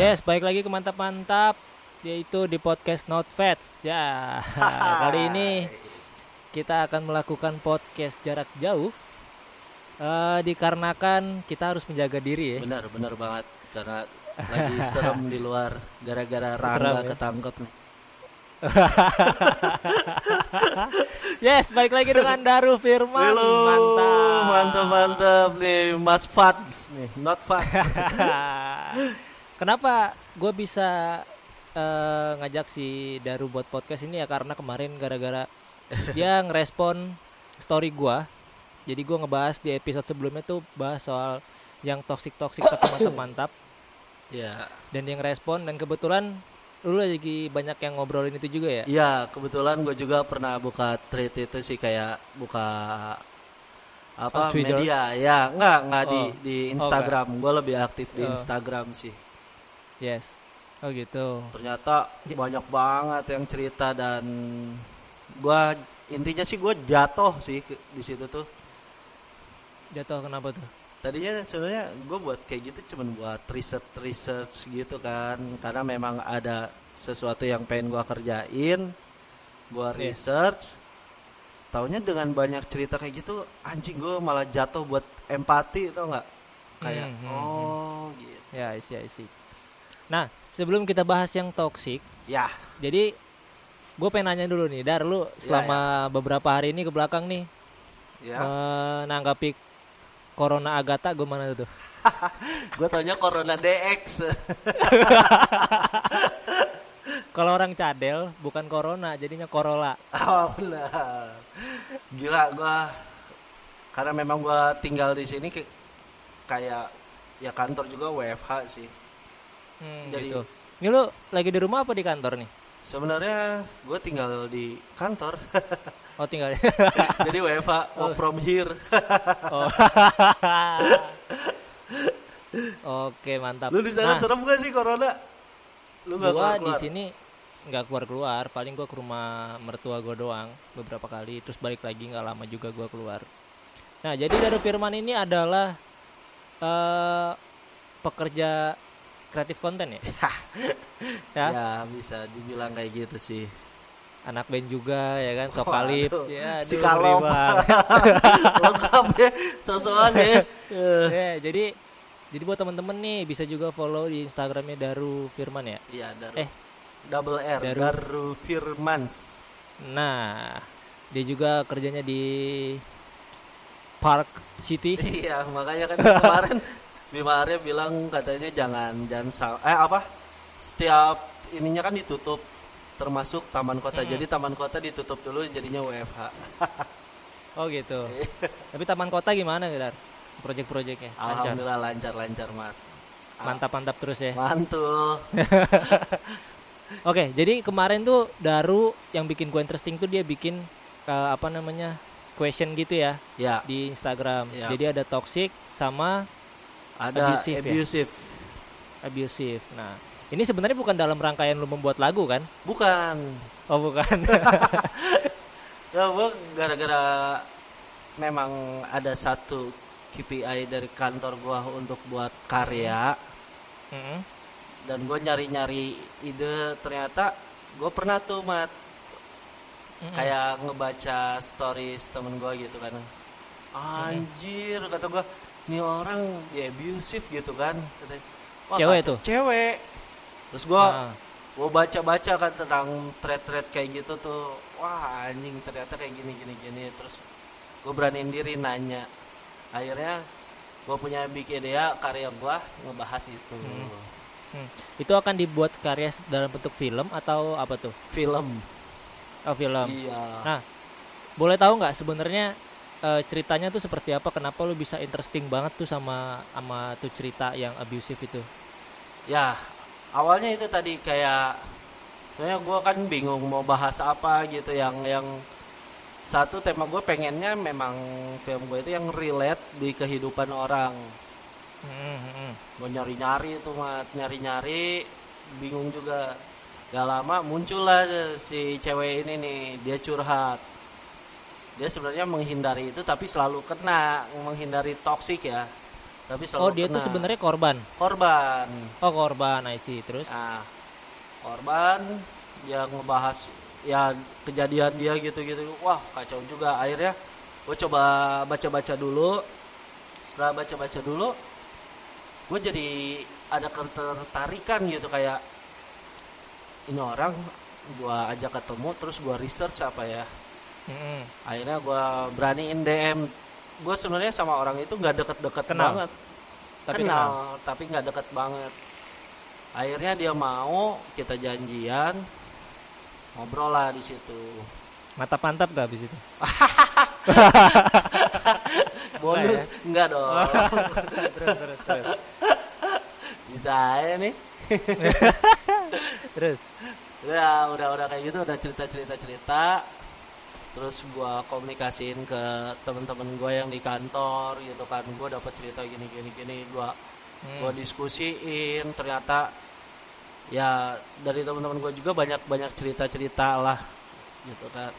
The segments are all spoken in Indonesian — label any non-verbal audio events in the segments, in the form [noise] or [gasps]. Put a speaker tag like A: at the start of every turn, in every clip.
A: [laughs] Yes, baik lagi ke mantap-mantap yaitu di podcast Not Fats. Ya, kali ini kita akan melakukan podcast jarak jauh eh, dikarenakan kita harus menjaga diri ya.
B: Benar, benar banget karena lagi [laughs] serem di luar gara-gara Rangga
A: ya?
B: ketangkep nih. [laughs]
A: Yes, balik lagi dengan Daru Firman.
B: Halo,
A: Mantap.
B: mantap, mantap nih Mas Fats nih, not Fats.
A: Kenapa gue bisa eh, ngajak si Daru buat podcast ini ya karena kemarin gara-gara [laughs] dia ngerespon story gua. Jadi gua ngebahas di episode sebelumnya tuh bahas soal yang toxic toxic tapi mantap mantap
B: ya,
A: dan dia ngerespon dan kebetulan lu lagi banyak yang ngobrolin itu juga ya.
B: iya kebetulan gue juga pernah buka thread itu sih kayak buka
A: Oh,
B: apa media ya nggak nggak di
A: Oh.
B: di
A: Oh,
B: Instagram gue lebih aktif di
A: Oh.
B: Instagram sih
A: Yes. Oh gitu.
B: ternyata
A: Ya.
B: banyak banget yang cerita dan gua intinya sih gue jatuh sih di situ tuh
A: Jatuh kenapa tuh?
B: tadinya sebenarnya gue buat kayak gitu cuman buat research research gitu kan karena memang ada sesuatu yang pengen gua kerjain gua
A: Yes.
B: research taunya dengan banyak cerita kayak gitu anjing gue malah jatuh buat empati tau nggak kayak
A: Hmm, hmm,
B: oh gitu
A: Ya, isi isi. Nah, sebelum kita bahas yang toxic,
B: ya
A: Jadi gue pengen nanya dulu nih, Dar, lu selama beberapa hari ini ke belakang nih
B: ya
A: menanggapi Corona Agatha gimana tuh? [laughs]
B: gue taunya Corona DX [laughs]
A: Kalau orang cadel bukan Corona, jadinya Corolla.
B: Oh benar. Gila gua karena memang gua tinggal di sini kayak ya kantor juga WFH sih.
A: Hmm,
B: Jadi-
A: gitu. Ini lu lagi di rumah apa di kantor nih?
B: Sebenarnya gue tinggal di kantor. [laughs]
A: Oh tinggal. [laughs]
B: Jadi WFH work from here. [laughs]
A: oh. Oke mantap.
B: Lu di sana
A: Nah,
B: serem gak sih corona? Lu gak
A: gua di sini nggak keluar keluar. Paling gua ke rumah mertua gua doang beberapa kali. Terus balik lagi nggak lama juga gua keluar. Nah jadi dari Firman ini adalah eh pekerja kreatif konten ya? [laughs] ya?
B: Ya bisa dibilang kayak gitu sih.
A: anak band juga ya kan sokalip ya
B: si kalom. [laughs] Lengkap ya, sosokan ya. [laughs]
A: Ya, jadi jadi buat temen-temen nih bisa juga follow di Instagramnya Daru Firman ya.
B: Iya, Daru.
A: Eh.
B: double R,
A: Daru.
B: Daru Firmans.
A: Nah, dia juga kerjanya di Park City.
B: Iya, makanya kan kemarin Bima Arya bilang katanya jangan jangan eh apa? Setiap ininya kan ditutup termasuk taman kota.
A: Mm-mm.
B: Jadi taman kota ditutup dulu jadinya WFH. [laughs]
A: Oh gitu. [laughs] Tapi Taman Kota gimana Dar? Proyek-proyeknya lancar.
B: Alhamdulillah lancar-lancar, Mat.
A: Mantap-mantap terus ya.
B: Mantul. [laughs]
A: Oke, jadi kemarin tuh Daru yang bikin gue interesting tuh dia bikin eh, apa namanya? question gitu ya
B: Ya,
A: di Instagram.
B: Ya.
A: Jadi ada toxic sama
B: ada
A: Abusive
B: abusive.
A: ya? abusive. Nah, ini sebenarnya bukan dalam rangkaian lu membuat lagu kan?
B: Bukan.
A: Oh, bukan. [laughs]
B: Ya, gua gara-gara memang ada satu KPI dari kantor gua untuk buat karya.
A: Mm-mm.
B: dan gue nyari-nyari ide ternyata gue pernah tuh mat
A: Mm-mm.
B: kayak ngebaca stories temen gue gitu kan anjir kata gue ini orang dia abusive gitu kan Katanya, "Wah,
A: Cewek
B: kacau."
A: tuh?
B: cewek terus gue
A: Ah.
B: gue baca-baca kan tentang thread-thread kayak gitu tuh wah anjing ternyata kayak gini gini gini terus gue beraniin diri nanya akhirnya gue punya bikin dia karya gue ngebahas itu
A: Hmm. Itu akan dibuat karya dalam bentuk film atau apa tuh?
B: film
A: Oh, film.
B: iya
A: Nah, boleh tahu nggak sebenarnya eh, ceritanya tuh seperti apa? Kenapa lu bisa interesting banget tuh sama sama tuh cerita yang abusive itu?
B: ya awalnya itu tadi kayak soalnya gue kan bingung mau bahas apa gitu yang yang satu tema gue pengennya memang film gue itu yang relate di kehidupan orang
A: Hmm, hmm, hmm.
B: gue nyari nyari itu mat nyari nyari bingung juga gak lama muncullah si cewek ini nih dia curhat dia sebenarnya menghindari itu tapi selalu kena menghindari toksik ya tapi selalu
A: Oh, dia tuh
B: kena.
A: sebenarnya korban.
B: korban
A: Oh, korban, I see. Terus?
B: nah korban dia ngebahas ya kejadian dia gitu-gitu wah kacau juga akhirnya gue coba baca-baca dulu setelah baca-baca dulu gue jadi ada ketertarikan gitu kayak ini orang gue ajak ketemu terus gue research apa ya
A: Mm-mm.
B: akhirnya gue beraniin DM gue sebenarnya sama orang itu nggak deket-deket
A: Kenal?
B: banget.
A: Tapi
B: kenal, tapi nggak deket banget. Akhirnya dia mau kita janjian ngobrol lah di situ.
A: Mata pantap gak habis itu? [laughs]
B: bonus? Enggak dong. [laughs]
A: Terus, terus, terus.
B: bisa aja nih. [laughs]
A: Terus.
B: udah udah udah kayak gitu udah cerita cerita cerita terus gua komunikasiin ke teman-teman gua yang di kantor gitu kan gua dapat cerita gini gini gini gua
A: Hmm.
B: gua diskusiin ternyata ya dari teman-teman gue juga banyak banyak cerita cerita lah gitu kan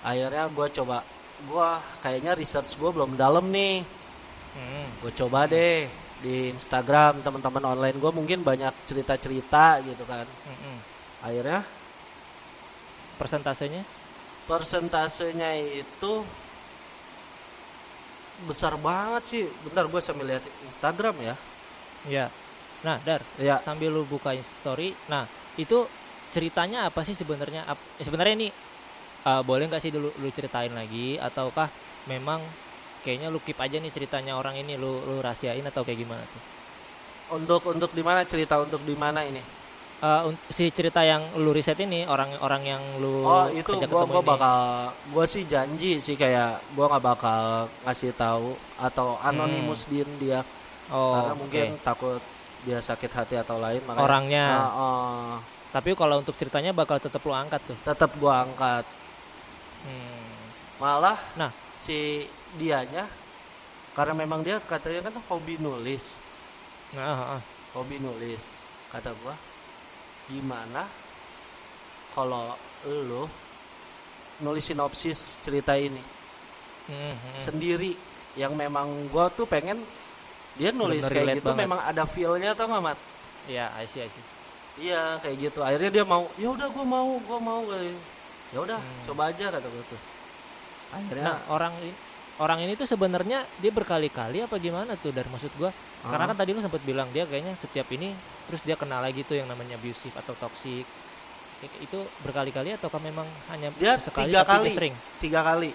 B: akhirnya gue coba gue kayaknya research gue belum dalam nih
A: Hmm.
B: gue coba deh di Instagram teman-teman online gue mungkin banyak cerita cerita gitu kan
A: Mm-mm.
B: akhirnya
A: Persentasenya?
B: Persentasenya itu besar banget sih bentar gue sambil lihat Instagram ya
A: Ya. Nah, Dar,
B: ya
A: sambil lu buka story, nah itu ceritanya apa sih sebenarnya? Eh, sebenarnya ini uh, boleh nggak sih dulu lu ceritain lagi, ataukah memang kayaknya lu keep aja nih ceritanya orang ini lu lu rahasiain atau kayak gimana tuh?
B: untuk untuk di mana cerita untuk di mana ini
A: Uh, si cerita yang lu riset ini orang-orang yang lu
B: Oh itu gua gua
A: ini.
B: bakal gua sih janji sih kayak gua nggak bakal ngasih tahu atau anonimus din dia
A: Hmm. oh,
B: karena mungkin takut dia sakit hati atau lain makanya
A: orangnya.
B: Ah, ah.
A: Tapi kalau untuk ceritanya bakal tetap lu angkat tuh.
B: tetap gua angkat
A: Hmm.
B: malah
A: Nah.
B: si dianya karena memang dia katanya kan hobi nulis
A: Nah, ah, ah.
B: hobi nulis kata gua gimana kalau lu nulis sinopsis cerita ini
A: Hmm, hmm.
B: sendiri yang memang gua tuh pengen dia nulis
A: Bener-bener
B: kayak gitu
A: banget.
B: memang ada feelnya tau nggak mat
A: Iya, I see, I see.
B: iya kayak gitu akhirnya dia mau ya udah gua mau gua mau ya udah
A: Hmm.
B: coba aja kata gua tuh akhirnya
A: Nah, orang i- orang ini tuh sebenarnya dia berkali-kali apa gimana tuh dari maksud gua? Karena
B: Ah.
A: kan tadi lu sempat bilang dia kayaknya setiap ini terus dia kenal lagi tuh yang namanya abusive atau toxic. Itu berkali-kali ataukah memang hanya
B: Dia
A: sekali
B: tiga kali.
A: sering
B: tiga kali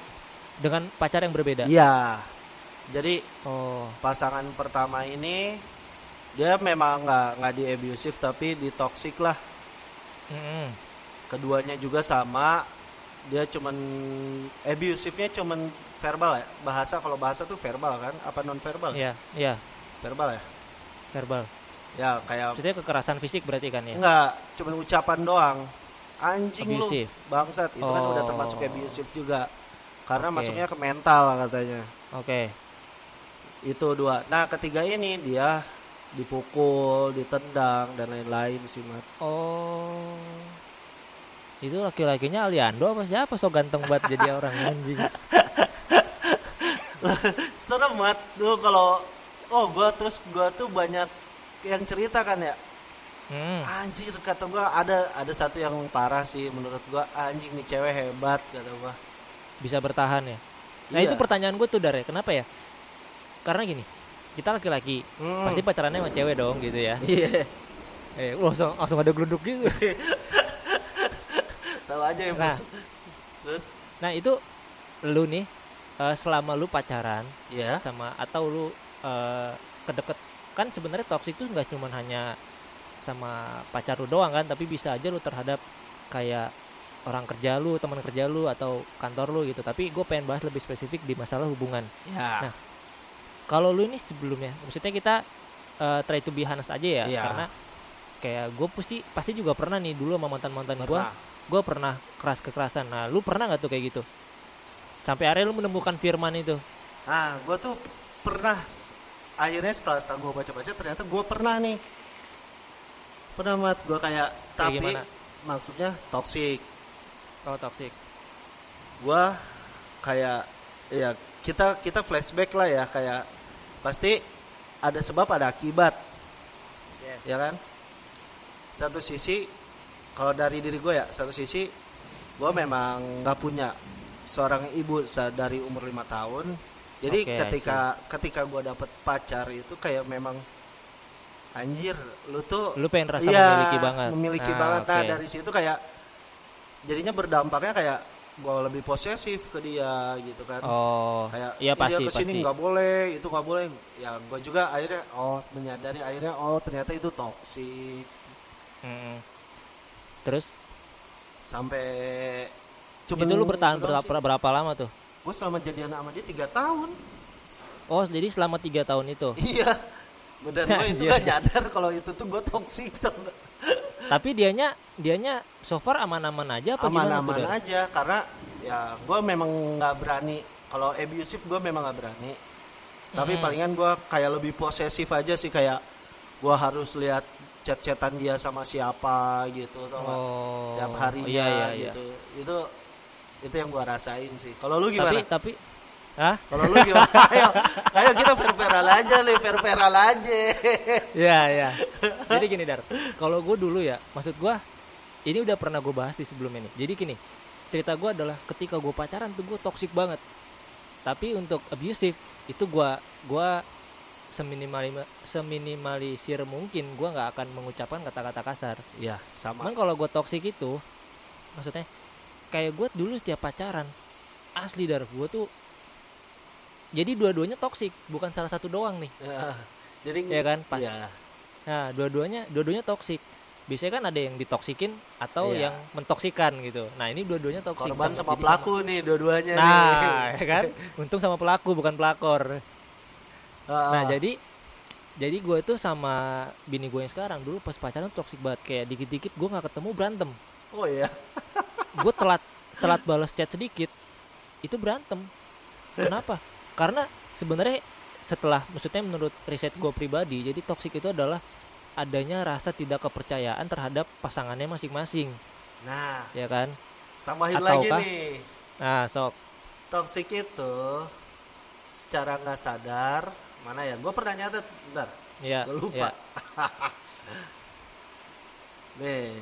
A: dengan pacar yang berbeda?
B: iya jadi
A: Oh,
B: pasangan pertama ini dia memang nggak nggak di abusive tapi di toxic lah
A: mm-mm.
B: keduanya juga sama dia cuman abusive-nya cuman verbal ya bahasa kalau bahasa tuh verbal kan apa non verbal
A: Iya, iya,
B: verbal ya
A: verbal.
B: ya kayak
A: Maksudnya kekerasan fisik berarti kan ya?
B: enggak cuman ucapan doang anjing
A: Abusive.
B: lu bangsat itu kan udah
A: Oh.
B: termasuk abusive juga karena
A: Oke.
B: masuknya ke mental katanya
A: Oke.
B: itu dua nah ketiga ini dia dipukul ditendang dan lain-lain sih mat
A: Oh. Itu laki-lakinya Aliando apa siapa so ganteng banget jadi orang anjing. [laughs]
B: serem mat dulu kalau oh gua terus gua tuh banyak yang cerita kan ya
A: Hmm.
B: anjir kata gua ada ada satu yang parah sih menurut gua anjing nih cewek hebat kata gua
A: bisa bertahan ya. Nah
B: Iya.
A: itu pertanyaan gue tuh Dar ya, kenapa ya? Karena gini, kita laki-laki
B: Hmm.
A: pasti pacarannya sama cewek dong gitu ya.
B: iya
A: Eh, wah, langsung, langsung ada geluduk gitu. [laughs]
B: tahu aja ya
A: Nah.
B: terus
A: Nah itu lu nih eh, selama lu pacaran
B: ya
A: sama atau lu eh, kedeket kan sebenarnya toxic itu nggak cuma hanya sama pacar lu doang kan, tapi bisa aja lu terhadap kayak orang kerja lu, teman kerja lu atau kantor lu gitu. Tapi gue pengen bahas lebih spesifik di masalah hubungan.
B: ya
A: Nah, kalau lu ini sebelumnya maksudnya kita eh, try to be honest aja ya
B: Iya.
A: karena kayak gue pasti pasti juga pernah nih dulu sama mantan mantan gue gue pernah keras kekerasan. Nah lu pernah nggak tuh kayak gitu? Sampai akhirnya lu menemukan firman itu.
B: Nah gua tuh pernah. Akhirnya setelah setelah gua baca-baca ternyata gua pernah nih. Pernah mat gua kayak tapi
A: gimana?
B: maksudnya toxic.
A: Kalau toxic.
B: Gua kayak ya kita kita flashback lah ya. Kayak pasti ada sebab ada akibat. Ya kan? Satu sisi kalau dari diri gue ya satu sisi gue memang nggak punya seorang ibu dari umur lima tahun. Jadi
A: Oke, I
B: ketika ketika gue dapet pacar itu kayak memang anjir lu tuh
A: Lu pengen rasa
B: Iya,
A: memiliki banget.
B: memiliki
A: Ah,
B: banget. Nah dari situ kayak jadinya berdampaknya kayak gue lebih posesif ke dia gitu kan.
A: Oh,
B: kayak
A: iya
B: "Ih,
A: pasti
B: dia ke
A: sini
B: nggak boleh itu nggak boleh. Ya gue juga akhirnya oh menyadari akhirnya oh ternyata itu toksik.
A: Terus
B: sampai
A: itu lu bertahan berapa, berapa lama tuh?
B: gue selama jadian sama dia tiga tahun
A: Oh, jadi selama tiga tahun itu. [laughs]
B: iya bener gue [laughs] itu
A: Anjir.
B: gak nyadar kalau itu tuh gue toksik
A: Tapi dianya dianya so far aman-aman aja apa gimana tuh?
B: aman-aman
A: Dar?
B: aja karena ya gue memang nggak berani kalau abusive gue memang nggak berani tapi
A: Mm-mm.
B: palingan gue kayak lebih posesif aja sih kayak gue harus lihat chat-chatan dia sama siapa gitu tau nggak?
A: Oh,
B: tiap harinya
A: iya, iya, iya.
B: gitu itu itu yang gue rasain sih kalau lu gimana
A: Tapi tapi Hah?
B: kalau lu gimana [laughs] ayo ayo kita fair-fairan aja nih fair-fairan aja
A: Iya, iya. Jadi gini, Dar. Kalau gue dulu ya, maksud gue ini udah pernah gue bahas di sebelum ini. Jadi gini, cerita gue adalah ketika gue pacaran tuh gue toxic banget. Tapi untuk abusive itu gue gua seminimali seminimalisir mungkin gue nggak akan mengucapkan kata-kata kasar.
B: ya sama
A: Cuman kalau gue toxic itu, maksudnya kayak gue dulu setiap pacaran asli dar gue tuh jadi dua-duanya toxic bukan salah satu doang nih
B: Ya, jadi
A: ya kan pas
B: ya,
A: Nah, dua-duanya dua-duanya toksik. Biasanya kan ada yang ditoksikin atau
B: Iya.
A: yang mentoksikan gitu. Nah, ini dua-duanya toksik.
B: korban sama
A: Jadi
B: pelaku nih dua-duanya nih.
A: Nah, [laughs] ya kan? Untung sama pelaku bukan pelakor.
B: Ah,
A: Nah,
B: ah.
A: jadi jadi gue itu sama bini gue yang sekarang dulu pas pacaran tuh toksik banget kayak dikit-dikit gue nggak ketemu berantem.
B: oh iya [laughs]
A: Gue telat telat balas chat sedikit itu berantem. Kenapa? Karena sebenarnya setelah maksudnya menurut riset gue pribadi jadi toksik itu adalah adanya rasa tidak kepercayaan terhadap pasangannya masing-masing
B: nah
A: ya kan
B: tambahin lagi
A: Ataukah-
B: nih
A: nah sok
B: toxic itu secara nggak sadar mana ya? Gue pernah nyatet bentar.
A: Ya
B: gue lupa.
A: ya. [laughs]
B: nih.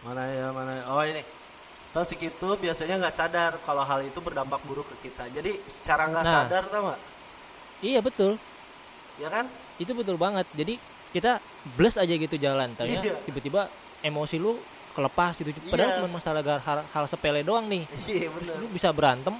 B: Mana ya mana ya? oh ini. Toxic itu biasanya nggak sadar kalau hal itu berdampak buruk ke kita. Jadi secara nggak
A: Nah.
B: sadar tau nggak?
A: Iya betul.
B: Ya kan?
A: Itu betul banget. Jadi kita bless aja gitu jalan tanya
B: Iya.
A: tiba-tiba emosi lu kelepas gitu. Padahal
B: Iya.
A: cuma masalah hal, hal sepele doang nih.
B: Iya bener.
A: Lu bisa berantem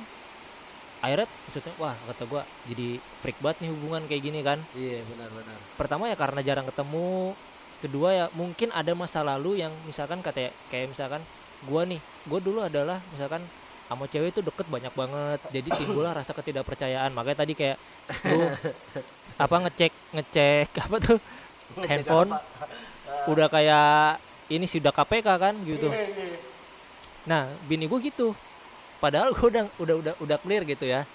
A: akhirnya maksudnya wah kata gua jadi freak banget nih hubungan kayak gini kan
B: iya benar-benar
A: pertama ya karena jarang ketemu kedua ya mungkin ada masa lalu yang misalkan kata kayak misalkan gua nih gua dulu adalah misalkan sama cewek itu deket banyak banget jadi timbullah rasa ketidakpercayaan makanya tadi kayak lu [laughs] apa ngecek ngecek apa tuh
B: Ngecek
A: Handphone?
B: apa? [laughs]
A: udah kayak ini sudah KPK kan gitu
B: Iya, iya.
A: nah bini gua gitu padahal gua udah udah udah udah clear gitu ya.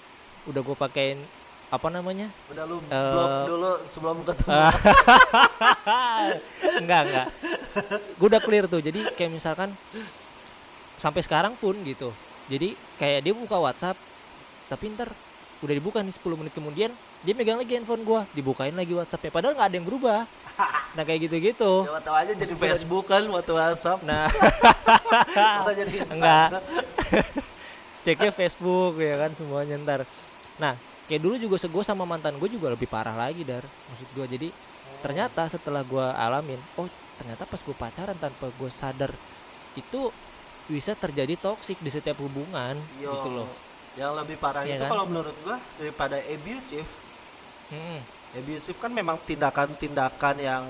A: Udah gua pakein apa namanya?
B: Udah lu
A: Eh,
B: blok dulu sebelum ketemu. [laughs]
A: Enggak enggak. Gue udah clear tuh. Jadi kayak misalkan sampai sekarang pun gitu. Jadi kayak dia buka WhatsApp tapi ntar udah dibuka nih 10 menit kemudian dia megang lagi handphone gua. Dibukain lagi WhatsAppnya padahal nggak ada yang berubah. Nah kayak gitu gitu
B: siapa tahu aja jadi Facebook kan waktu WhatsApp.
A: Nah. [laughs]
B: Jadi
A: enggak ceknya Facebook ya kan semuanya ntar. Nah kayak dulu juga gue sama mantan gue juga lebih parah lagi dar maksud gue jadi ternyata setelah gue alamin oh ternyata pas gue pacaran tanpa gue sadar itu bisa terjadi toksik di setiap hubungan
B: Yo,
A: gitu loh.
B: yang lebih parah
A: Iya
B: itu
A: kan?
B: kalau menurut gua daripada abusive.
A: Mm-mm.
B: abusive kan memang tindakan-tindakan yang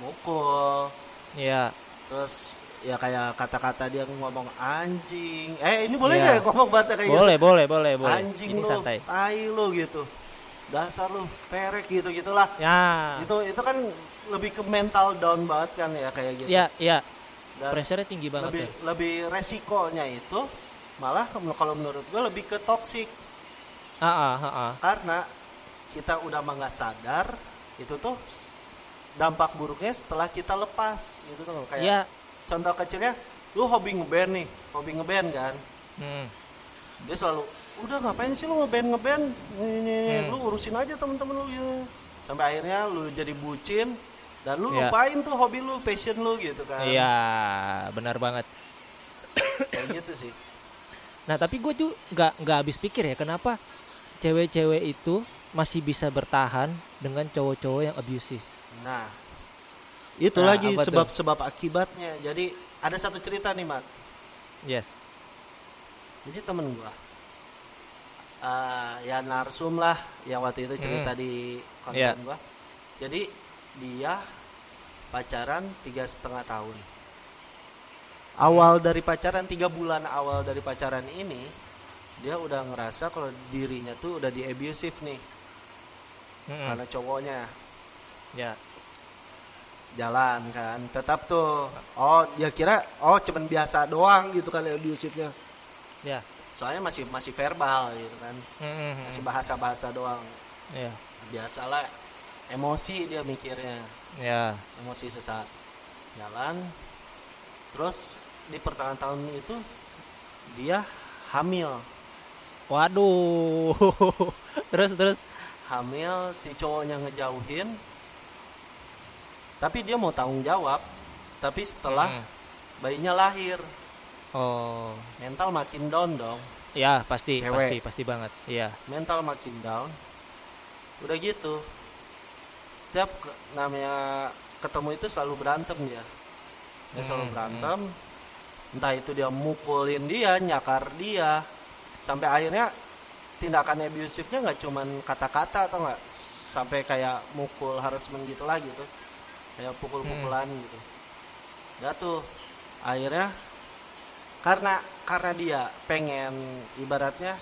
B: mukul
A: ya
B: terus ya kayak kata-kata dia ngomong anjing. Eh ini boleh
A: Iya.
B: nggak ngomong bahasa kayak
A: boleh boleh boleh
B: gitu
A: boleh.
B: Anjing
A: ini
B: lu
A: santai.
B: tai lu gitu. Dasar lu perek gitu gitulah.
A: Ya.
B: Itu itu kan lebih ke mental down banget kan ya kayak gitu.
A: Ya ya.
B: Dan
A: pressure tinggi banget
B: lebih
A: ya.
B: lebih resikonya itu malah kalau menurut gue lebih ke toxic.
A: Ah ah ah, ah.
B: karena kita udah nggak sadar itu tuh dampak buruknya setelah kita lepas gitu tuh kayak
A: ya
B: contoh kecilnya lu hobi ngeband nih hobi ngeband kan
A: mm.
B: dia selalu udah ngapain sih lu ngeband ngeband ini
A: Hmm.
B: lu urusin aja temen-temen lu gitu sampai akhirnya lu jadi bucin dan lu
A: Iya.
B: lupain tuh hobi lu passion lu gitu kan
A: Iya, benar banget.
B: kayak gitu sih
A: Nah, tapi gue tuh nggak nggak habis pikir ya kenapa cewek-cewek itu masih bisa bertahan dengan cowok-cowok yang abusive.
B: nah itu
A: Nah,
B: lagi sebab-sebab akibatnya jadi ada satu cerita nih mat
A: Yes.
B: jadi temen gua eh, ya narsum lah yang waktu itu cerita
A: Hmm.
B: di konten
A: Iya.
B: gua jadi dia pacaran tiga setengah tahun awal dari pacaran tiga bulan awal dari pacaran ini dia udah ngerasa kalau dirinya tuh udah di abusive nih
A: Mm-mm.
B: karena cowoknya
A: Ya.
B: Jalan kan tetap tuh oh dia kira oh cuman biasa doang gitu kan abusifnya
A: Ya.
B: soalnya masih masih verbal gitu kan
A: Mm-mm.
B: masih bahasa-bahasa doang
A: Ya.
B: biasalah emosi dia mikirnya
A: Ya.
B: emosi sesaat jalan terus di pertengahan tahun itu dia hamil
A: Waduh. [laughs] terus terus.
B: hamil si cowoknya ngejauhin tapi dia mau tanggung jawab. Tapi setelah
A: Mm-mm.
B: bayinya lahir.
A: Oh.
B: mental makin down dong.
A: Ya, pasti,
B: Cewek.
A: pasti, pasti banget. Iya.
B: mental makin down. Udah gitu. Setiap ke- namanya ketemu itu selalu berantem dia. Dia selalu
A: Hmm,
B: berantem. Entah itu dia mukulin dia nyakar dia. Sampai akhirnya tindakan abusifnya nggak cuman kata-kata atau nggak? Sampai kayak mukul harassment gitu lah gitu kayak pukul-pukulan gitu udah tuh akhirnya karena karena dia pengen ibaratnya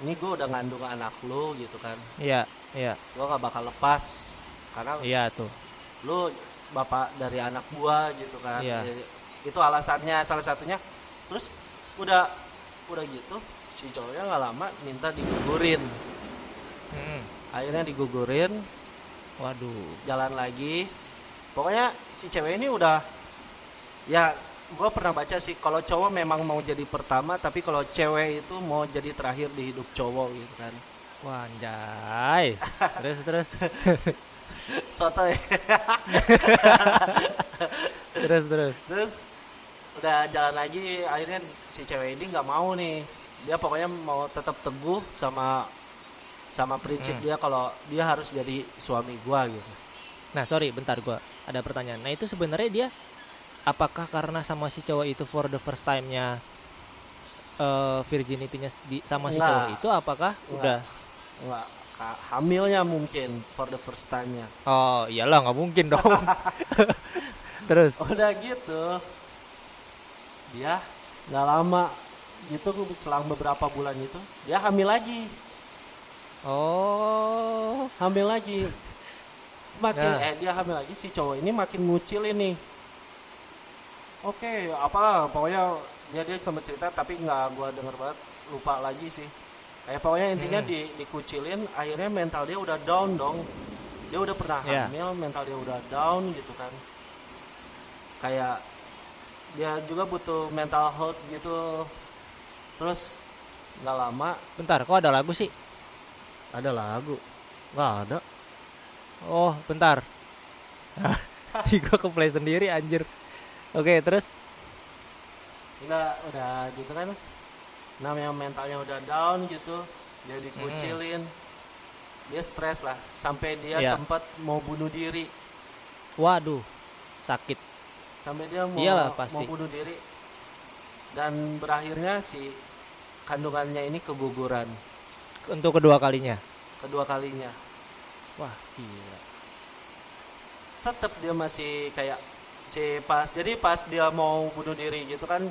B: ini gue udah ngandung anak lu gitu kan
A: Iya, iya.
B: gue gak bakal lepas karena
A: Iya tuh.
B: lu bapak dari anak gua gitu kan
A: Iya.
B: Jadi, itu alasannya salah satunya terus udah udah gitu si cowoknya nggak lama minta digugurin
A: Mm-mm.
B: akhirnya digugurin
A: Waduh.
B: jalan lagi pokoknya si cewek ini udah ya gue pernah baca sih kalau cowok memang mau jadi pertama tapi kalau cewek itu mau jadi terakhir di hidup cowok gitu kan
A: Wah, anjay. terus terus. [laughs]
B: soto ya [laughs]
A: terus terus.
B: terus udah jalan lagi akhirnya si cewek ini nggak mau nih dia pokoknya mau tetap teguh sama sama prinsip
A: Hmm.
B: dia kalau dia harus jadi suami gua gitu
A: Nah, sorry, bentar gua ada pertanyaan. Nah, itu sebenarnya dia apakah karena sama si cowok itu for the first time-nya eh virginity-nya di, sama si
B: Enggak.
A: cowok itu apakah
B: Enggak.
A: udah
B: nggak hamilnya mungkin for the first time nya
A: Oh, iyalah nggak mungkin dong. [laughs] Terus
B: udah gitu dia nggak lama itu selang beberapa bulan itu dia hamil lagi
A: oh,
B: hamil lagi semakin
A: Nah.
B: eh dia hamil lagi si cowok ini makin ngucil ini oke apa pokoknya dia dia sempat cerita tapi nggak gua denger banget lupa lagi sih kayak pokoknya intinya
A: Hmm.
B: di dikucilin akhirnya mental dia udah down dong dia udah pernah
A: Ya.
B: hamil mental dia udah down gitu kan kayak dia juga butuh mental health gitu terus nggak lama
A: bentar, kok ada lagu sih?
B: ada lagu nggak ada
A: Oh, bentar. [laughs] Di gua ke play sendiri anjir. Oke, terus
B: Enggak, udah gitu kan namanya mentalnya udah down gitu dia dikucilin dia stres lah sampai dia
A: Iya.
B: sempat mau bunuh diri
A: waduh, sakit.
B: sampai dia mau
A: Iyalah, pasti.
B: mau bunuh diri dan berakhirnya si kandungannya ini keguguran
A: Untuk kedua kalinya.
B: kedua kalinya
A: Wah, gila.
B: tetap dia masih kayak si pas jadi pas dia mau bunuh diri gitu kan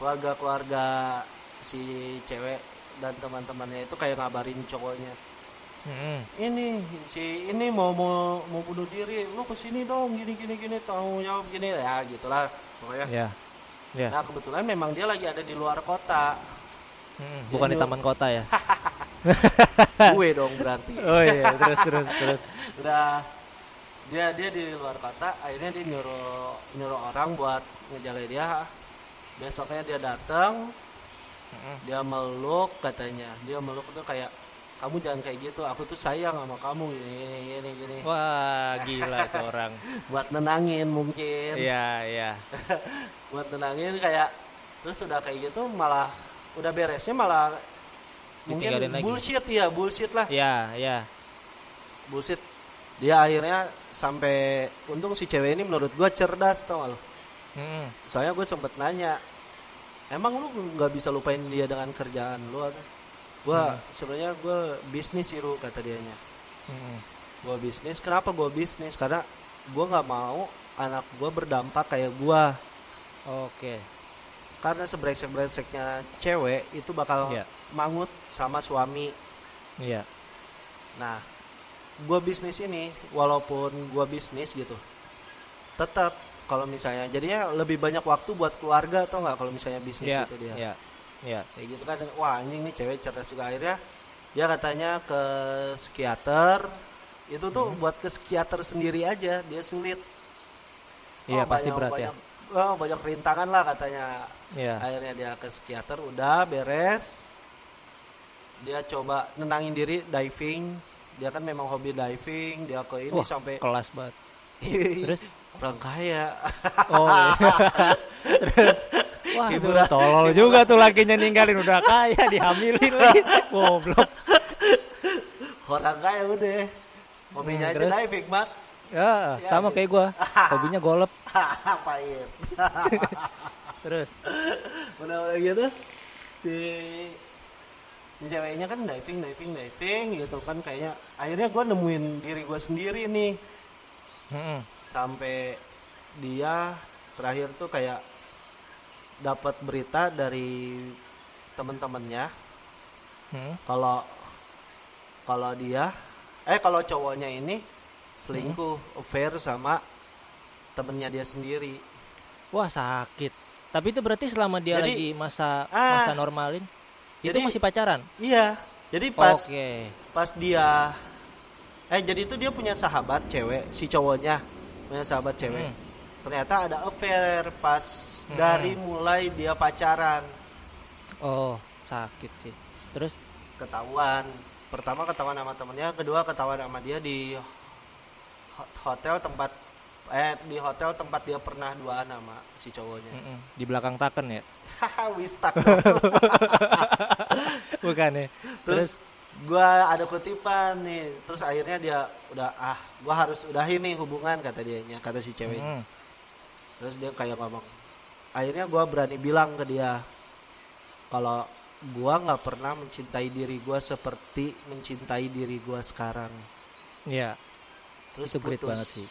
B: keluarga-keluarga si cewek dan teman-temannya itu kayak ngabarin cowoknya
A: Mm-mm.
B: ini si ini mau mau mau bunuh diri lu ke sini dong gini gini gini tanggung jawab gini ya gitulah pokoknya
A: Ya. Ya.
B: nah kebetulan memang dia lagi ada di luar kota
A: Mm-mm. Bukan di taman kota ya. [laughs]
B: gue dong berarti
A: Oh iya, terus terus terus. [laughs]
B: udah dia dia di luar kota akhirnya dia nyuruh nyuruh orang buat ngejaga dia besoknya dia datang dia meluk katanya dia meluk tuh kayak kamu jangan kayak gitu aku tuh sayang sama kamu gini gini gini, gini.
A: Wah, gila tuh orang. [laughs]
B: buat nenangin mungkin
A: Iya, iya. [laughs]
B: buat nenangin kayak terus udah kayak gitu malah udah beresnya malah mungkin
A: lagi.
B: bullshit ya bullshit lah
A: Iya, iya.
B: bullshit dia akhirnya sampai untung si cewek ini menurut gua cerdas tau gak lo
A: Mm-mm.
B: soalnya gue sempet nanya emang lu nggak bisa lupain dia dengan kerjaan lu atau gua sebenarnya gue bisnis sih Ru, kata dianya
A: Mm-mm.
B: gue bisnis kenapa gue bisnis karena gue nggak mau anak gue berdampak kayak gua
A: Oke.
B: karena sebrengsek-brengseknya cewek itu bakal
A: Iya.
B: Mangut sama suami
A: Iya.
B: nah gue bisnis ini walaupun gue bisnis gitu tetap kalau misalnya jadinya lebih banyak waktu buat keluarga atau nggak kalau misalnya bisnis
A: Iya.
B: itu dia
A: Iya. Iya.
B: kayak gitu kan wah anjing nih cewek cerdas juga akhirnya dia katanya ke psikiater itu tuh
A: Hmm.
B: buat ke psikiater sendiri aja dia sulit
A: Iya,
B: Oh,
A: pasti
B: banyak-
A: berat ya.
B: banyak, oh, banyak rintangan lah katanya
A: Iya.
B: akhirnya dia ke psikiater udah beres dia coba nenangin diri diving dia kan memang hobi diving dia ke ini
A: Wah,
B: sampai
A: kelas banget. [laughs] Terus
B: orang kaya
A: Oh iya. [laughs] Terus Wah, itu
B: Hiburan.
A: tolol juga tuh lakinya ninggalin udah kaya dihamilin lagi. Goblok.
B: orang kaya udah hobinya
A: Hmm,
B: aja
A: terus?
B: diving mat
A: Ya,
B: Ya,
A: sama
B: gitu.
A: kayak gua. Hobinya golep. [laughs]
B: pahit
A: Terus
B: udah udah gitu si si ceweknya kan diving diving diving gitu kan kayaknya akhirnya gue nemuin diri gue sendiri nih
A: Mm-mm.
B: sampai dia terakhir tuh kayak dapat berita dari temen-temennya kalau kalau dia eh kalau cowoknya ini selingkuh affair sama temennya dia sendiri
A: Wah, sakit. Tapi itu berarti selama dia
B: Jadi-
A: lagi masa
B: Ah.
A: masa normalin itu
B: Jadi-
A: masih pacaran.
B: iya jadi pas
A: Oke.
B: pas dia eh jadi itu dia punya sahabat cewek si cowoknya punya sahabat cewek
A: Hmm.
B: ternyata ada affair pas
A: Hmm.
B: dari mulai dia pacaran
A: Oh, sakit sih. Terus
B: ketahuan pertama ketahuan sama temennya kedua ketahuan sama dia di hot- hotel tempat eh di hotel tempat dia pernah duaan sama si cowoknya
A: mm-mm, di belakang taken ya.
B: Haha wistak [laughs]
A: Bukan ya.
B: terus gua ada kutipan nih terus akhirnya dia udah ah gua harus udahin nih hubungan kata dianya kata si ceweknya
A: Mm.
B: terus dia kayak ngomong akhirnya gua berani bilang ke dia kalau gua nggak pernah mencintai diri gua seperti mencintai diri gua sekarang
A: Iya,
B: terus
A: Itu
B: putus.
A: banget sih.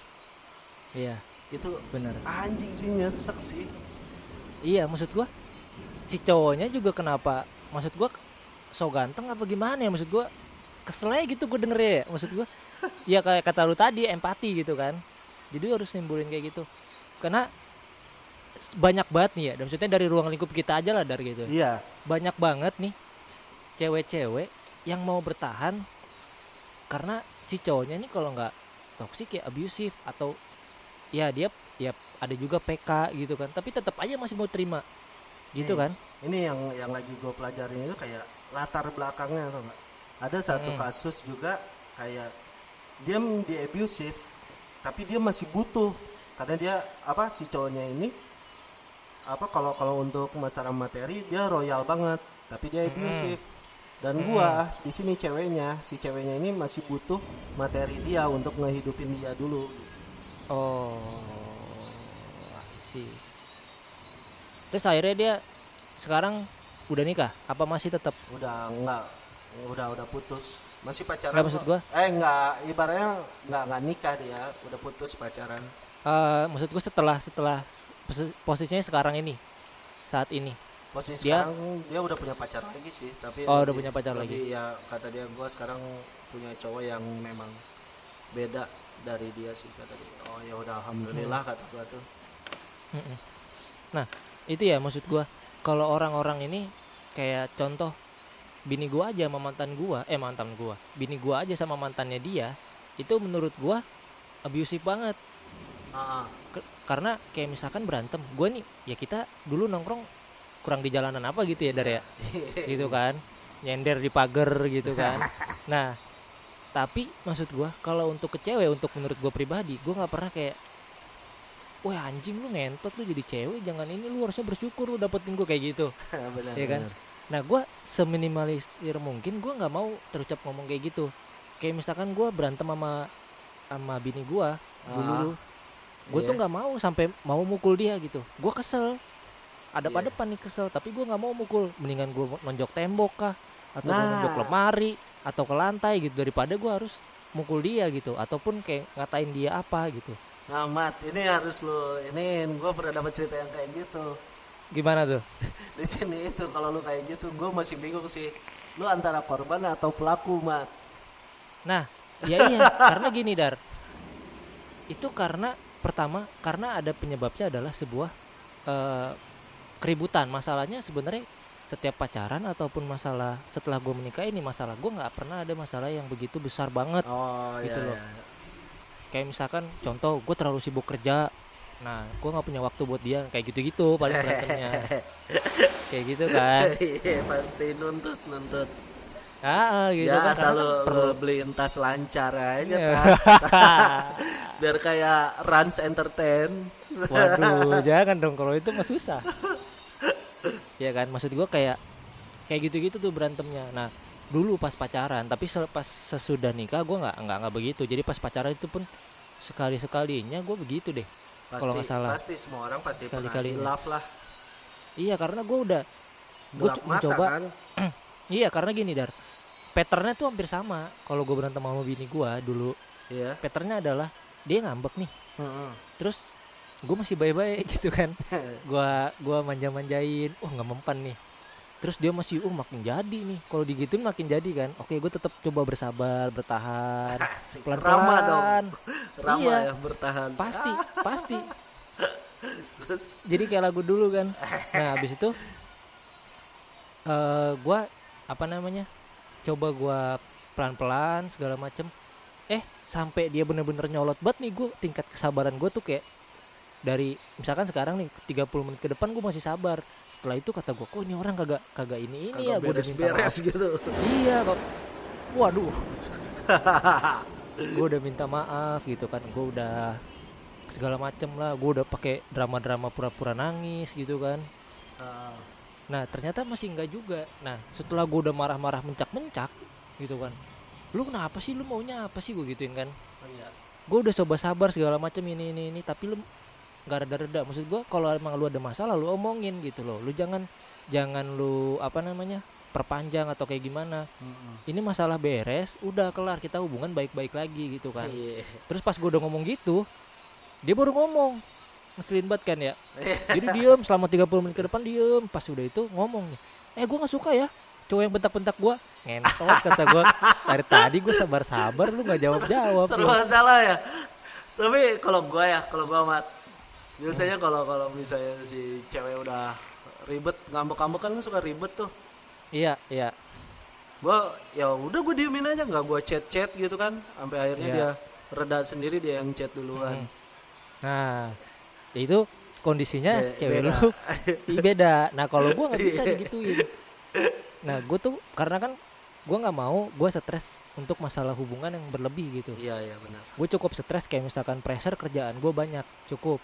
A: iya,
B: itu
A: bener.
B: anjing sih nyesek sih
A: Iya, maksud gua si cowoknya juga kenapa? Maksud gua so ganteng apa gimana ya? Maksud gua kesel gitu gua denger ya. Maksud gua ya kayak kata lu tadi empati gitu kan. Jadi harus nimbulin kayak gitu. Karena banyak banget nih ya. Dan maksudnya dari ruang lingkup kita aja lah dari gitu.
B: iya
A: Banyak banget nih cewek-cewek yang mau bertahan karena si cowoknya ini kalau nggak toksik ya abusive atau ya dia ya ada juga PK gitu kan tapi tetap aja masih mau terima gitu
B: Hmm.
A: kan
B: ini yang yang lagi gue pelajarin itu kayak latar belakangnya nggak ada satu
A: Mm.
B: kasus juga kayak dia di abusive tapi dia masih butuh karena dia apa si cowoknya ini apa kalau kalau untuk masalah materi dia royal banget tapi dia
A: Mm.
B: abusive dan
A: Mm.
B: gua di sini ceweknya si ceweknya ini masih butuh materi dia untuk ngehidupin dia dulu
A: oh sih terus akhirnya dia sekarang udah nikah? Apa masih tetap
B: udah enggak. Udah udah putus. Masih pacaran
A: Nggak, maksud gua?
B: eh enggak. Ibaratnya enggak enggak nikah dia. Udah putus pacaran.
A: Eh maksud gue setelah setelah posi- posisinya sekarang ini. Saat ini.
B: Posisi
A: Dia-
B: sekarang dia udah punya pacar lagi sih tapi
A: Oh, udah punya pacar
B: lebih ya kata dia gua sekarang punya cowok yang memang beda dari dia sih kata dia. Oh ya udah alhamdulillah kata gua tuh.
A: Mm-mm. Nah, itu ya maksud gua. Kalau orang-orang ini kayak contoh bini gua aja sama mantan gua, eh mantan gua. Bini gua aja sama mantannya dia, itu menurut gua abusive banget.
B: ah.
A: Ke- karena kayak misalkan berantem, gua nih ya kita dulu nongkrong kurang di jalanan apa gitu ya Dar ya gitu kan nyender di pagar gitu kan [laughs] nah tapi maksud gua kalau untuk ke cewek untuk menurut gua pribadi gua nggak pernah kayak wah anjing lu ngentot lu jadi cewek jangan ini lu harusnya bersyukur lu dapetin gua kayak gitu [laughs]
B: benar
A: Iya kan?
B: benar.
A: nah gua seminimalisir mungkin gua nggak mau terucap ngomong kayak gitu kayak misalkan gua berantem sama sama bini gua dulu gue tuh
B: Iya.
A: nggak mau sampai mau mukul dia gitu gue kesel ada
B: Iya.
A: pada depan nih kesel tapi gue nggak mau mukul mendingan gue nonjok tembok kah atau
B: Nah.
A: nonjok lemari atau ke lantai gitu daripada gue harus mukul dia gitu ataupun kayak ngatain dia apa gitu
B: Nah, Mat, ini harus lu ini gue pernah dapat cerita yang kayak gitu.
A: gimana tuh [laughs]
B: Di sini itu kalau lu kayak gitu, gue masih bingung sih. Lu antara korban atau pelaku, Mat.
A: nah ya iya [laughs] karena gini dar itu karena pertama karena ada penyebabnya adalah sebuah eh, keributan masalahnya sebenarnya setiap pacaran ataupun masalah setelah gue menikah ini masalah gue nggak pernah ada masalah yang begitu besar banget
B: Oh,
A: Gitu
B: iya,
A: loh.
B: iya.
A: Kayak misalkan contoh gue terlalu sibuk kerja nah gue nggak punya waktu buat dia kayak gitu-gitu paling berantemnya [laughs] kayak gitu kan
B: Iya, pasti nuntut, nuntut.
A: ah ah, gitu
B: ya,
A: kan
B: asal
A: karena
B: lu,
A: kan perlu
B: lu beliin tas lancar aja,
A: Iya.
B: tas. [laughs] Biar kayak Rans Entertain.
A: waduh [laughs] jangan dong kalau itu mah susah ya kan maksud gue kayak kayak gitu-gitu tuh berantemnya nah dulu pas pacaran tapi selepas sesudah nikah gue nggak nggak nggak begitu jadi pas pacaran itu pun sekali sekalinya gue begitu deh Kalau nggak salah.
B: Pasti semua orang pasti pernah
A: Sekali-kalinya.
B: love lah.
A: iya karena gue udah gue mencoba
B: kan. [clears throat]
A: Iya karena gini dar Patternnya tuh hampir sama Kalau gue berantem sama bini gue dulu
B: Iya.
A: Patternnya adalah Dia ngambek nih
B: Heeh.
A: Terus gue masih baik-baik gitu kan [laughs] Gua gua manja-manjain Wah nggak mempan nih Terus dia masih uh makin jadi nih. Kalau digituin makin jadi kan. Oke gue tetap coba bersabar Bertahan. [laughs]
B: Asik.
A: Pelan-pelan.
B: Rama dong. Rama
A: Iya.
B: ya bertahan.
A: Pasti Pasti. [laughs]
B: Terus?
A: Jadi kayak lagu dulu kan. Nah [laughs] habis itu eh gua apa namanya coba gua pelan-pelan segala macem. Eh sampai dia bener-bener nyolot banget nih gue tingkat kesabaran gue tuh kayak dari misalkan sekarang nih 30 menit ke depan gue masih sabar. Setelah itu kata gue kok ini orang kagak kagak ini ini ya? Gue udah minta maaf.
B: gitu.
A: iya kok waduh. [laughs] Gue udah minta maaf gitu kan. Gue udah segala macem lah. Gue udah pakai drama-drama pura-pura nangis gitu kan.
B: Ah,
A: nah ternyata masih enggak juga. Nah setelah gue udah marah-marah mencak-mencak gitu kan. Lu kenapa sih? Lu maunya apa sih? Gue gituin kan.
B: Oh iya.
A: gue udah coba sabar segala macem ini ini ini tapi lu nggak reda-reda. Maksud gue kalau emang lu ada masalah lu omongin gitu loh. Lu jangan jangan lu apa namanya perpanjang atau kayak gimana.
B: Mm-mm.
A: ini masalah beres udah kelar kita hubungan baik-baik lagi gitu kan.
B: Iya.
A: terus pas gue udah ngomong gitu dia baru ngomong. Ngeselin banget kan ya? [laughs] Jadi diem selama 30 menit ke depan diem. Pas udah itu ngomong eh gue nggak suka ya cowok yang bentak-bentak gue ngentot kata gue dari tadi gue sabar-sabar lu nggak jawab-jawab.
B: Serba salah ya. Tapi kalau gua ya, kalau gua amat biasanya kalau kalau misalnya si cewek udah ribet ngambek-ngambek kan suka ribet tuh.
A: iya iya
B: Gua ya udah gua diemin aja nggak gua chat-chat gitu kan sampai akhirnya
A: Iya.
B: dia reda sendiri dia yang chat duluan.
A: Mhm. nah itu kondisinya
B: Be-
A: cewek
B: beda.
A: lu beda nah kalau gue nggak bisa digituin nah gue tuh karena kan gue nggak mau gue stres untuk masalah hubungan yang berlebih gitu
B: Iya iya benar.
A: gue cukup stres kayak misalkan pressure kerjaan gue banyak cukup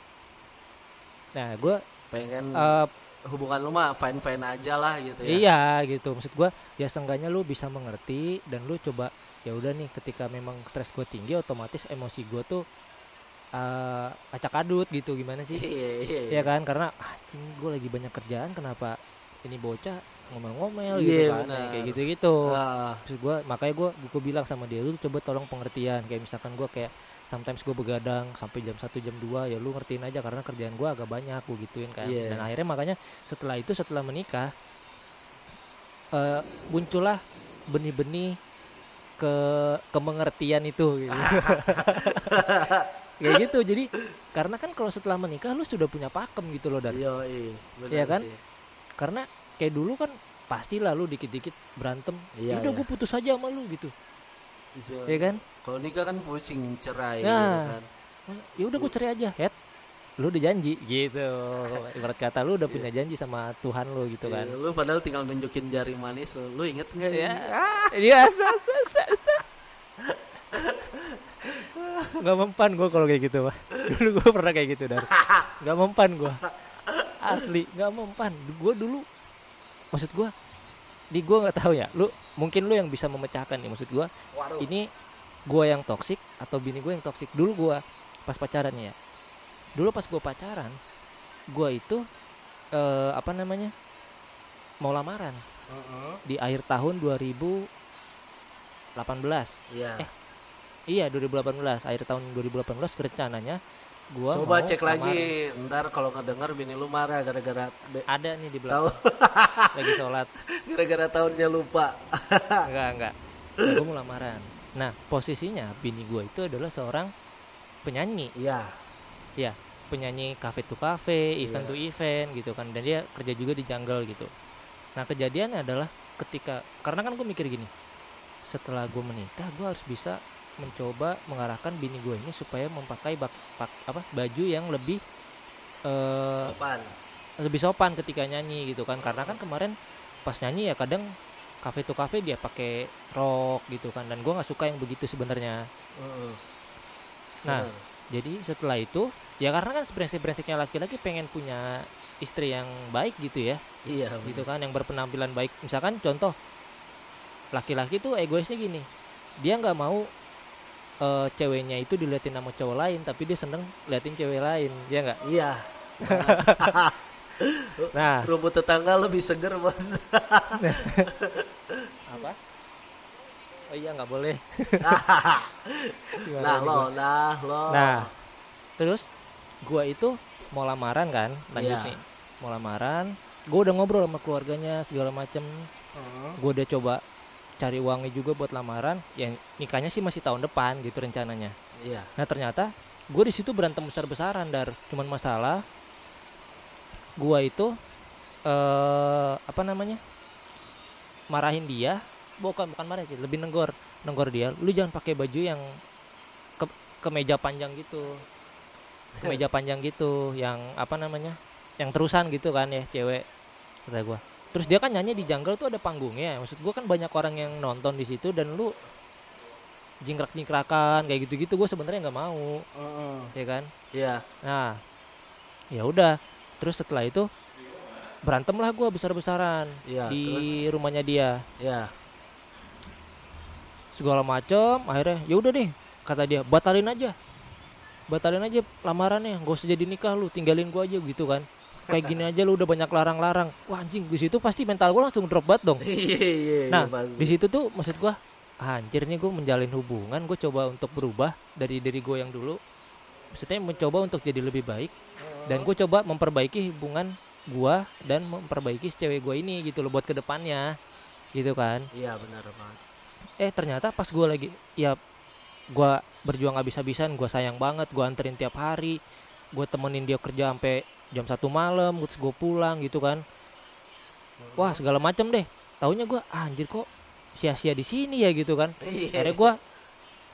A: nah gue
B: Pengen
A: eh,
B: hubungan lu mah fine fine aja lah gitu ya.
A: iya gitu. Maksud gue ya seenggaknya lu bisa mengerti dan lu coba ya udah nih ketika memang stres gue tinggi otomatis emosi gue tuh eh acak adut gitu. Gimana sih?
B: Iya iya.
A: ya kan? Karena anjing gue lagi banyak kerjaan kenapa ini bocah ngomel-ngomel?
B: Iya,
A: gitu kan? kayak gitu-gitu.
B: Ah,
A: maksud gue makanya gue gue bilang sama dia lu coba tolong pengertian. Kayak misalkan gue kayak sometimes gue begadang sampai jam 1 jam 2 ya lu ngertiin aja karena kerjaan gue agak banyak gue gituin kan
B: Iya.
A: dan akhirnya makanya setelah itu setelah menikah eh muncullah benih-benih ke kemengertian itu gitu. [laughs] kayak gitu jadi karena kan kalau setelah menikah lu sudah punya pakem gitu loh dari
B: iya iya.
A: Iya kan?
B: sih.
A: karena kayak dulu kan pastilah lu dikit-dikit berantem
B: Iya,
A: ya udah
B: iya.
A: gue putus aja sama lu gitu
B: Bisa-
A: ya kan
B: Kalau nikah kan pusing cerai
A: Nah.
B: gitu kan.
A: ya udah gue cerai aja head. Lu udah janji? Gitu. Ibarat kata lu udah punya janji sama Tuhan lu gitu kan.
B: Iya, lu padahal tinggal nunjukin jari manis lu, lu inget nggak
A: ya.
B: Ini?
A: dia sa, sa, sa, sa. nggak mempan gue kalau kayak gitu pak. Dulu gue pernah kayak gitu dar. Nggak mempan gue asli nggak mempan. Gue dulu maksud gue di gue nggak tahu ya. Lu mungkin lu yang bisa memecahkan nih maksud gue ini gue yang toksik atau bini gue yang toksik dulu gue pas pacaran ya. Dulu pas gue pacaran gue itu eh, apa namanya mau lamaran.
B: Heeh.
A: di akhir tahun 2018
B: Iya.
A: Eh, iya 2018 akhir tahun 2018 rencananya gua
B: Coba
A: mau
B: cek
A: lamar.
B: lagi, ntar kalau ngedenger bini lu marah gara-gara
A: ada nih di belakang. Lagi sholat. [laughs]
B: Gara-gara tahunnya lupa.
A: enggak enggak. Nah, gue mau lamaran nah posisinya bini gue itu adalah seorang penyanyi
B: Iya.
A: ya penyanyi cafe to cafe event
B: Iya.
A: to event gitu kan dan dia kerja juga di jungle gitu nah kejadiannya adalah ketika karena kan gue mikir gini setelah gue menikah gue harus bisa mencoba mengarahkan bini gue ini supaya memakai bak, pak- apa baju yang lebih eh
B: Sopan.
A: lebih sopan ketika nyanyi gitu kan karena kan kemarin pas nyanyi ya kadang cafe to cafe dia pakai rok gitu kan. Dan gue nggak suka yang begitu sebenarnya. Nah, jadi setelah itu ya karena kan brengsek-brengseknya laki-laki pengen punya istri yang baik gitu ya.
B: Iya
A: gitu kan yang berpenampilan baik. Misalkan contoh laki-laki tuh egoisnya gini. Dia nggak mau eh, ceweknya itu diliatin sama cowok lain tapi dia seneng liatin cewek lain ya nggak?
B: Iya. [laughs] [laughs]
A: nah
B: Rumput tetangga lebih seger, Bos. [laughs]
A: apa oh iya nggak boleh [laughs]
B: nah, lo, nah, lo.
A: nah terus gua itu mau lamaran kan lanjut
B: Iya.
A: nih mau lamaran gua udah ngobrol sama keluarganya segala macem
B: Heeh.
A: gue udah coba cari uangnya juga buat lamaran yang nikahnya sih masih tahun depan gitu rencananya
B: Iya.
A: nah ternyata gue di situ berantem besar besaran dar cuman masalah gue itu eh apa namanya marahin dia. Bukan bukan marah sih lebih nenggor nenggor dia. Lu jangan pakai baju yang ke kemeja panjang gitu. Kemeja [laughs] panjang gitu yang apa namanya yang terusan gitu kan ya cewek kata gua. Terus dia kan nyanyi di jungle tuh ada panggungnya maksud gua kan banyak orang yang nonton di situ dan lu jingkrak jingkrakan kayak gitu gitu gue sebenarnya nggak mau.
B: Heeh.
A: ya kan?
B: Iya.
A: nah ya udah terus setelah itu berantem lah gue besar besaran
B: Iya,
A: di
B: terus?
A: rumahnya dia
B: Iya.
A: segala macem akhirnya ya udah deh kata dia batalin aja batalin aja lamarannya gak usah jadi nikah lu tinggalin gua aja gitu kan kayak gini aja lu udah banyak larang-larang wah anjing di situ pasti mental gua langsung drop banget dong [laughs]
B: Iya, iya,
A: nah
B: iya, pasti.
A: di situ tuh maksud gua ah, anjir nih gua menjalin hubungan gue coba untuk berubah dari diri gue yang dulu maksudnya mencoba untuk jadi lebih baik. Dan gue coba memperbaiki hubungan gua dan memperbaiki si cewek gue ini gitu loh buat ke depannya gitu kan.
B: Iya, benar banget.
A: eh ternyata pas gue lagi ya gua berjuang habis-habisan gua sayang banget gua anterin tiap hari gue temenin dia kerja sampai jam satu malam terus gue pulang gitu kan. Wah segala macem deh. Taunya gua ah, anjir kok sia-sia di sini ya? gitu kan.
B: Iya.
A: akhirnya gua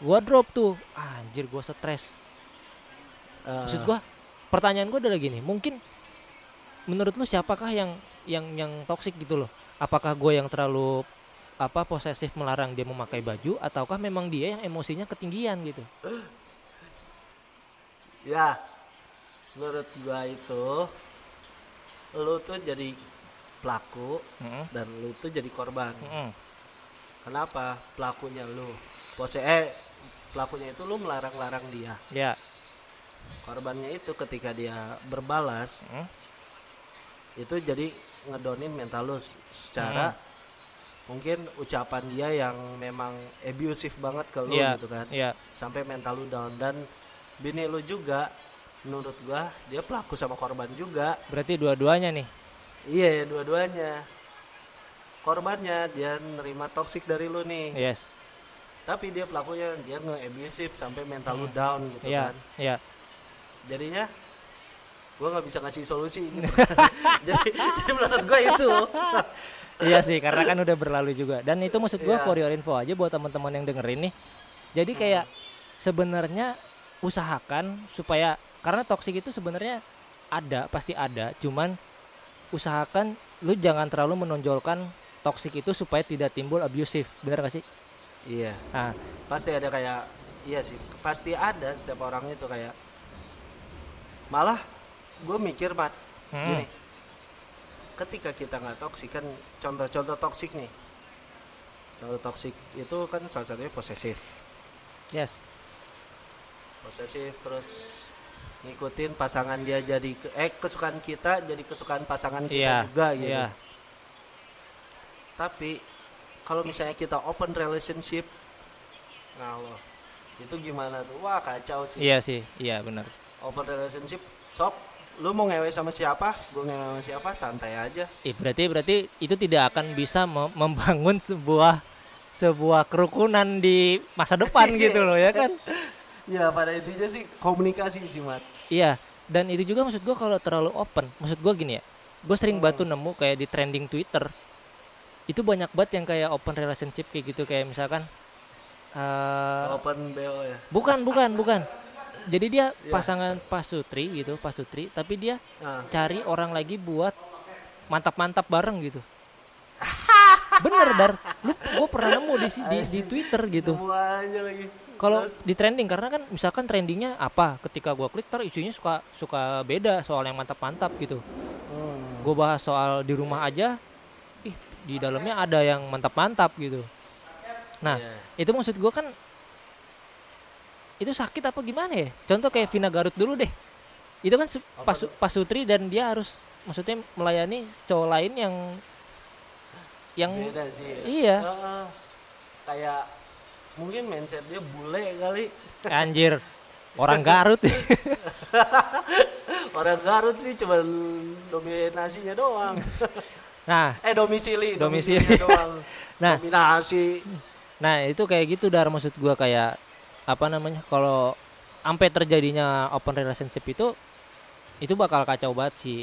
A: gua drop tuh. Ah, anjir gua stres
B: Eh,
A: maksud gua pertanyaan gua adalah gini mungkin menurut lu siapakah yang yang yang toksik gitu loh apakah gue yang terlalu apa posesif melarang dia memakai baju ataukah memang dia yang emosinya ketinggian gitu [gasps]
B: Ya, menurut gua itu lu tuh jadi pelaku
A: Mm-mm,
B: dan lu tuh jadi korban.
A: mm-mm.
B: Kenapa? Pelakunya lu. Pose eh pelakunya itu lu melarang-larang dia.
A: ya
B: Korbannya itu ketika dia berbalas
A: mm,
B: itu jadi ngedonin mental lu secara mungkin ucapan dia yang memang abusive banget ke lu
A: Iya.
B: gitu kan.
A: ya
B: Sampai mental lu down dan bini lu juga menurut gua dia pelaku sama korban juga.
A: berarti dua-duanya nih
B: Iya, dua-duanya. Korbannya dia nerima toxic dari lu nih.
A: yes
B: Tapi dia pelakunya dia nge-abusive sampai mental lu down gitu
A: ya
B: kan.
A: ya
B: Jadinya gua nggak bisa ngasih solusi gitu. [laughs] jadi, jadi menurut gua itu. [laughs]
A: iya sih karena kan udah berlalu juga. Dan itu maksud gua
B: Iya.
A: for your info aja buat teman-teman yang dengerin nih. Jadi kayak sebenarnya usahakan supaya karena toxic itu sebenarnya ada pasti ada. Cuman usahakan lu jangan terlalu menonjolkan toxic itu supaya tidak timbul abusive. Benar gak sih?
B: Iya.
A: Nah.
B: Pasti ada kayak iya sih. Pasti ada setiap orang itu kayak malah gue mikir mat
A: hmm,
B: gini. Ketika kita nggak toksik kan contoh-contoh toksik nih. Contoh toksik itu kan salah satunya posesif.
A: Yes.
B: Posesif terus ngikutin pasangan dia jadi ke- eh kesukaan kita jadi kesukaan pasangan kita
A: iya
B: juga gitu.
A: iya.
B: Tapi kalau misalnya kita open relationship nah loh itu gimana tuh? Wah kacau sih.
A: Iya sih iya benar
B: open relationship sok lu mau ngewe sama siapa gue ngewe sama siapa santai aja
A: Eh, berarti berarti itu tidak akan bisa mem- membangun sebuah sebuah kerukunan di masa depan [laughs] gitu loh ya kan
B: ya pada intinya sih komunikasi sih mat
A: Iya, dan itu juga maksud gua kalau terlalu open. Maksud gua gini ya, gue sering
B: Hmm.
A: batu nemu kayak di trending Twitter, itu banyak banget yang kayak open relationship kayak gitu kayak misalkan, eh
B: open bo ya
A: bukan bukan bukan. Jadi dia
B: Iya.
A: pasangan pasutri gitu, pasutri, tapi dia
B: nah,
A: cari orang lagi buat mantap-mantap bareng gitu. [laughs] Bener dar, lu gue pernah nemu di, di di Twitter gitu. Kalau di trending karena kan misalkan trendingnya apa, ketika gua klik ter isunya suka suka beda soal yang mantap-mantap gitu.
B: hmm,
A: Gue bahas soal di rumah aja, ih di dalamnya ada yang mantap-mantap gitu. Nah
B: iya.
A: itu maksud gua kan itu sakit apa gimana ya? Contoh kayak Vina Garut dulu deh. Itu kan
B: Apa
A: pasu- pasutri dan dia harus maksudnya melayani cowok lain yang yang
B: beda sih ya.
A: iya
B: Heeh. kayak mungkin mindset dia bule kali
A: anjir orang Garut [laughs]
B: orang Garut sih cuma dominasinya doang [laughs]
A: nah
B: eh domisili
A: Domisili.
B: doang [laughs]
A: Nah.
B: dominasi
A: Nah itu kayak gitu dar maksud gua kayak apa namanya kalau sampai terjadinya open relationship itu itu bakal kacau banget sih.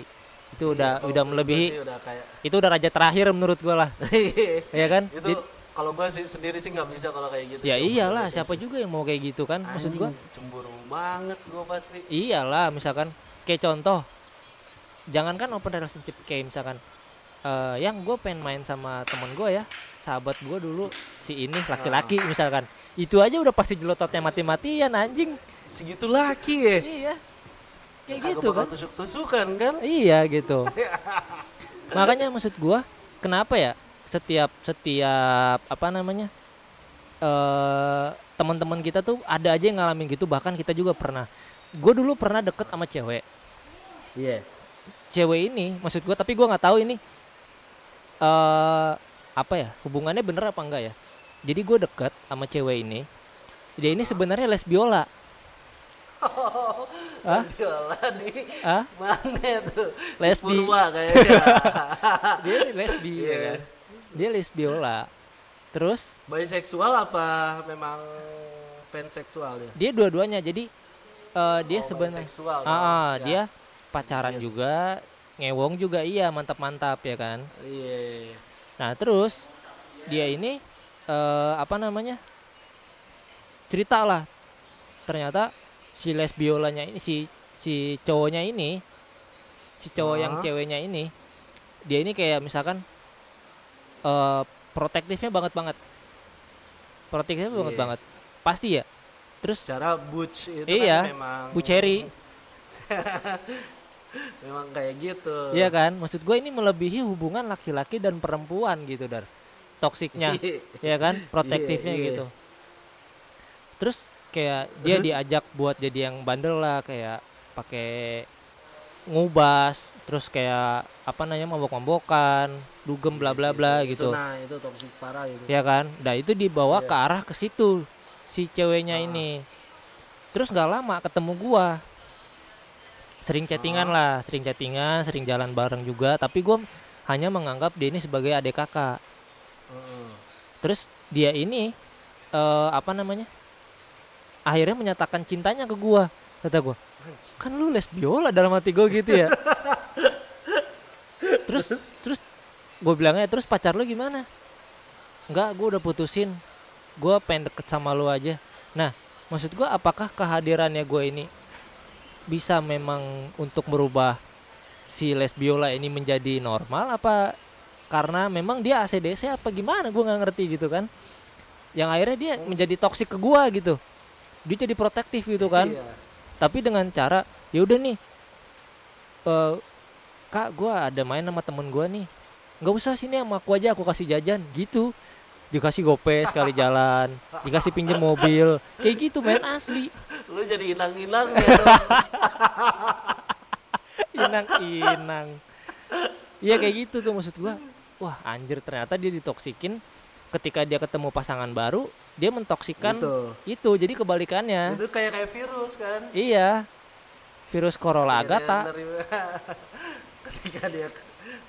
A: Itu udah
B: Iya,
A: udah
B: gua
A: melebihi
B: udah kayak
A: itu udah raja terakhir menurut gua lah. [laughs] Ya kan?
B: Itu kalau gua sih sendiri sih nggak bisa kalau kayak gitu
A: ya
B: sih,
A: iyalah siapa juga yang mau kayak gitu kan? Maksud gua
B: Anjing, cemburu banget gua pasti.
A: Iyalah misalkan kayak contoh jangankan open relationship kayak misalkan eh yang gue pengen main sama temen gue ya sahabat gue dulu si ini laki-laki misalkan itu aja udah pasti jelototnya mati-matian anjing
B: segitu laki ya
A: iya kayak
B: Kagak
A: gitu kan
B: tusuk-tusukan kan
A: Iya gitu. [laughs] Makanya maksud gua, kenapa ya setiap setiap apa namanya eh teman-teman kita tuh ada aja yang ngalamin gitu bahkan kita juga pernah. Gue dulu pernah deket sama cewek.
B: iya
A: Cewek ini maksud gua tapi gua nggak tahu ini eh apa ya hubungannya bener apa enggak ya. Jadi gue deket sama cewek ini. Dia ini sebenarnya lesbiola. Hah?
B: jualan di
A: Ah,
B: mana tuh
A: Lesbi.
B: Purwa kayaknya [laughs]
A: dia lesbi ya
B: Iya.
A: kan. Dia lesbiola. Terus
B: Biseksual apa memang panseksual ya?
A: dia dua-duanya jadi eh, dia
B: Oh,
A: sebenarnya ah, ah,
B: ya.
A: dia pacaran
B: Iya.
A: juga ngewong juga iya mantap-mantap ya kan
B: Iya.
A: nah terus dia ini eh, apa namanya? Cerita lah. Ternyata si lesbiolanya ini si si cowoknya ini si cowok yang
B: Ah.
A: ceweknya ini dia ini kayak misalkan eh protektifnya banget banget. Protektifnya banget
B: Iya.
A: banget. Pasti ya. Terus
B: secara butch itu
A: Iya,
B: kan memang [laughs] memang kayak gitu.
A: Iya kan, maksud gue ini melebihi hubungan laki-laki dan perempuan gitu dar, toksiknya, [laughs] ya kan, protektifnya
B: Iya, iya.
A: gitu. Terus kayak dia diajak buat jadi yang bandel lah, kayak pakai ngubas, terus kayak apa namanya mabok-mabokan, dugem bla bla bla
B: Itu-
A: gitu,
B: Nah, itu toksik parah itu.
A: ya kan. Nah itu dibawa
B: Iya.
A: ke arah ke situ si ceweknya
B: Ah.
A: ini. Terus nggak lama ketemu gua, sering chattingan
B: Ah.
A: lah, sering chattingan, sering jalan bareng juga. Tapi gua hanya menganggap dia ini sebagai adik kakak. Terus dia ini eh, apa namanya? Akhirnya menyatakan cintanya ke gua. Kata gua, kan lu les biola dalam hati gua gitu ya. [laughs] terus terus gue bilangnya terus pacar lu gimana? Enggak, gua udah putusin. Gua pengen deket sama lu aja. Nah, maksud gua apakah kehadirannya gua ini bisa memang untuk merubah si lesbiola ini menjadi normal apa karena memang dia ACDC apa gimana? Gue nggak ngerti gitu kan. Yang akhirnya dia menjadi toksik ke gua gitu. Dia jadi protektif gitu kan.
B: Iya.
A: tapi dengan cara ya udah nih eh kak gua ada main sama temen gua nih. Nggak usah sini sama aku aja aku kasih jajan. Gitu. Dikasih gope sekali jalan [laughs] dikasih pinjem mobil. Kayak gitu main asli.
B: Lu jadi hilang-hilang ya. [laughs]
A: inang inang iya kayak gitu tuh maksud gua wah anjir ternyata dia ditoksikin ketika dia ketemu pasangan baru dia mentoksikan
B: Gitu.
A: itu jadi kebalikannya
B: Itu kayak kayak virus kan.
A: iya virus corona agata
B: nerima- [laughs] ketika dia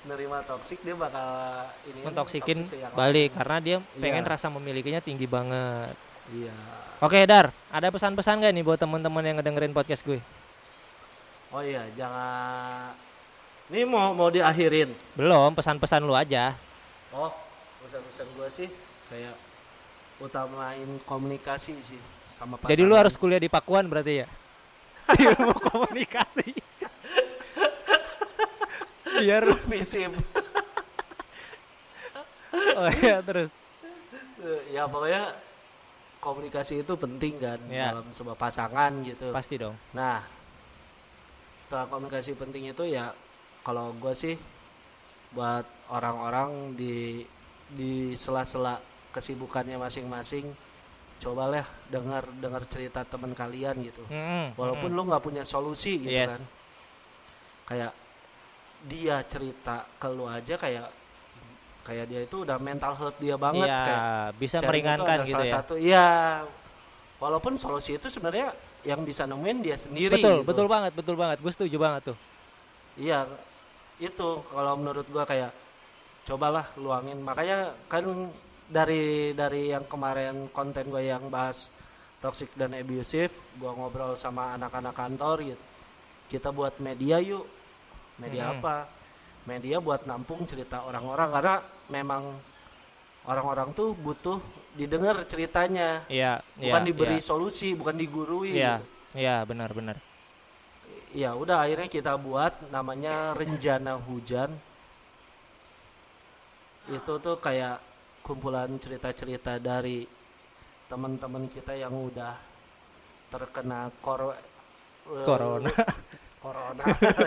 B: nerima toksik dia bakal ini
A: mentoksikin balik
B: lain.
A: karena dia pengen
B: Iya.
A: rasa memilikinya tinggi banget.
B: Iya.
A: Oke Dar, ada pesan-pesan gak nih buat teman-teman yang ngedengerin podcast gue?
B: Oh iya, jangan Ini mau mau diakhirin.
A: Belum, pesan-pesan lu aja.
B: Oh, pesan-pesan gua sih kayak utamain komunikasi sih sama pasangan.
A: Jadi lu harus kuliah di Pakuan berarti ya? [laughs] Ilmu komunikasi. Biar
B: visip.
A: oh iya terus.
B: ya pokoknya komunikasi itu penting kan
A: Ya.
B: dalam sebuah pasangan gitu.
A: Pasti dong.
B: Nah, setelah komunikasi penting itu ya kalau gue sih buat orang-orang di di sela-sela kesibukannya masing-masing cobalah dengar dengar cerita teman kalian gitu.
A: Mm-mm,
B: Walaupun
A: mm-mm.
B: lu nggak punya solusi gitu
A: Yes.
B: kan. Kayak dia cerita ke lu aja kayak kayak dia itu udah mental health dia banget
A: Iya,
B: kayak
A: bisa meringankan gitu
B: salah
A: ya.
B: Satu, iya. Walaupun solusi itu sebenarnya yang bisa nemuin dia sendiri.
A: Betul,
B: gitu.
A: betul banget, betul banget. Gue setuju banget tuh.
B: Iya, itu kalau menurut gua kayak cobalah luangin. Makanya kan dari dari yang kemarin konten gue yang bahas toxic dan abusive, gua ngobrol sama anak-anak kantor gitu. Kita buat media yuk. Media
A: Mhm.
B: apa? Media buat nampung cerita orang-orang karena memang orang-orang tuh butuh didengar ceritanya,
A: Iya,
B: bukan
A: iya,
B: diberi
A: iya.
B: solusi, bukan digurui.
A: Iya,
B: gitu.
A: iya benar-benar.
B: Ya udah akhirnya kita buat namanya Renjana Hujan itu tuh kayak kumpulan cerita-cerita dari teman-teman kita yang udah terkena kor eh,
A: Corona. [laughs]
B: corona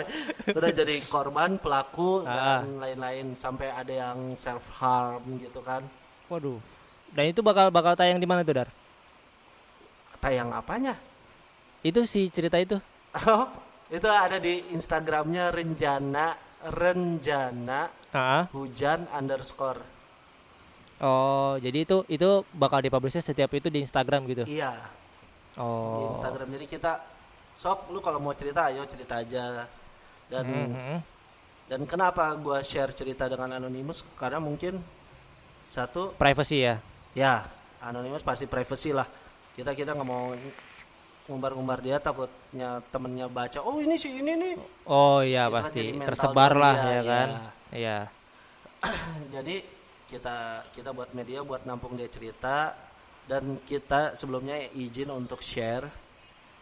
B: [laughs] udah jadi korban pelaku
A: Ah.
B: dan lain-lain sampai ada yang self harm gitu kan
A: Waduh. Dan itu bakal bakal tayang di mana tuh, Dar?
B: tayang apanya
A: Itu si cerita itu. [laughs]
B: Itu ada di Instagramnya Renjana Renjana
A: Ah.
B: hujan underscore
A: Oh, jadi itu itu bakal dipublish setiap itu di Instagram gitu.
B: iya di
A: Oh.
B: Instagram jadi kita sok lu kalau mau cerita ayo cerita aja dan
A: Mhm.
B: dan kenapa gua share cerita dengan anonimus karena mungkin satu
A: Privacy ya.
B: ya anonimus pasti privacy lah kita kita nggak mau ngumbar-ngumbar dia takutnya temennya baca oh ini sih ini nih
A: Oh iya
B: kan
A: pasti tersebar lah
B: iya,
A: ya kan.
B: iya.
A: Iya. [clears throat]
B: jadi kita kita buat media buat nampung dia cerita dan kita sebelumnya izin untuk share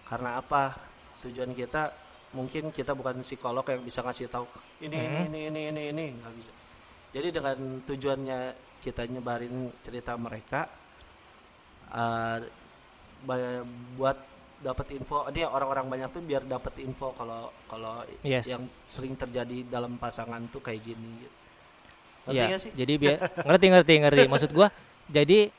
B: karena apa tujuan kita mungkin kita bukan psikolog yang bisa ngasih tahu ini
A: Mhm.
B: ini ini ini ini nggak bisa jadi dengan tujuannya kita nyebarin cerita mereka ba- buat dapat info dia orang-orang banyak tuh biar dapat info kalau kalau
A: Yes.
B: yang sering terjadi dalam pasangan tuh kayak gini gitu. Ngerti
A: Iya.
B: nggak sih?
A: Jadi biar ngerti ngerti ngerti. [laughs] Maksud gua jadi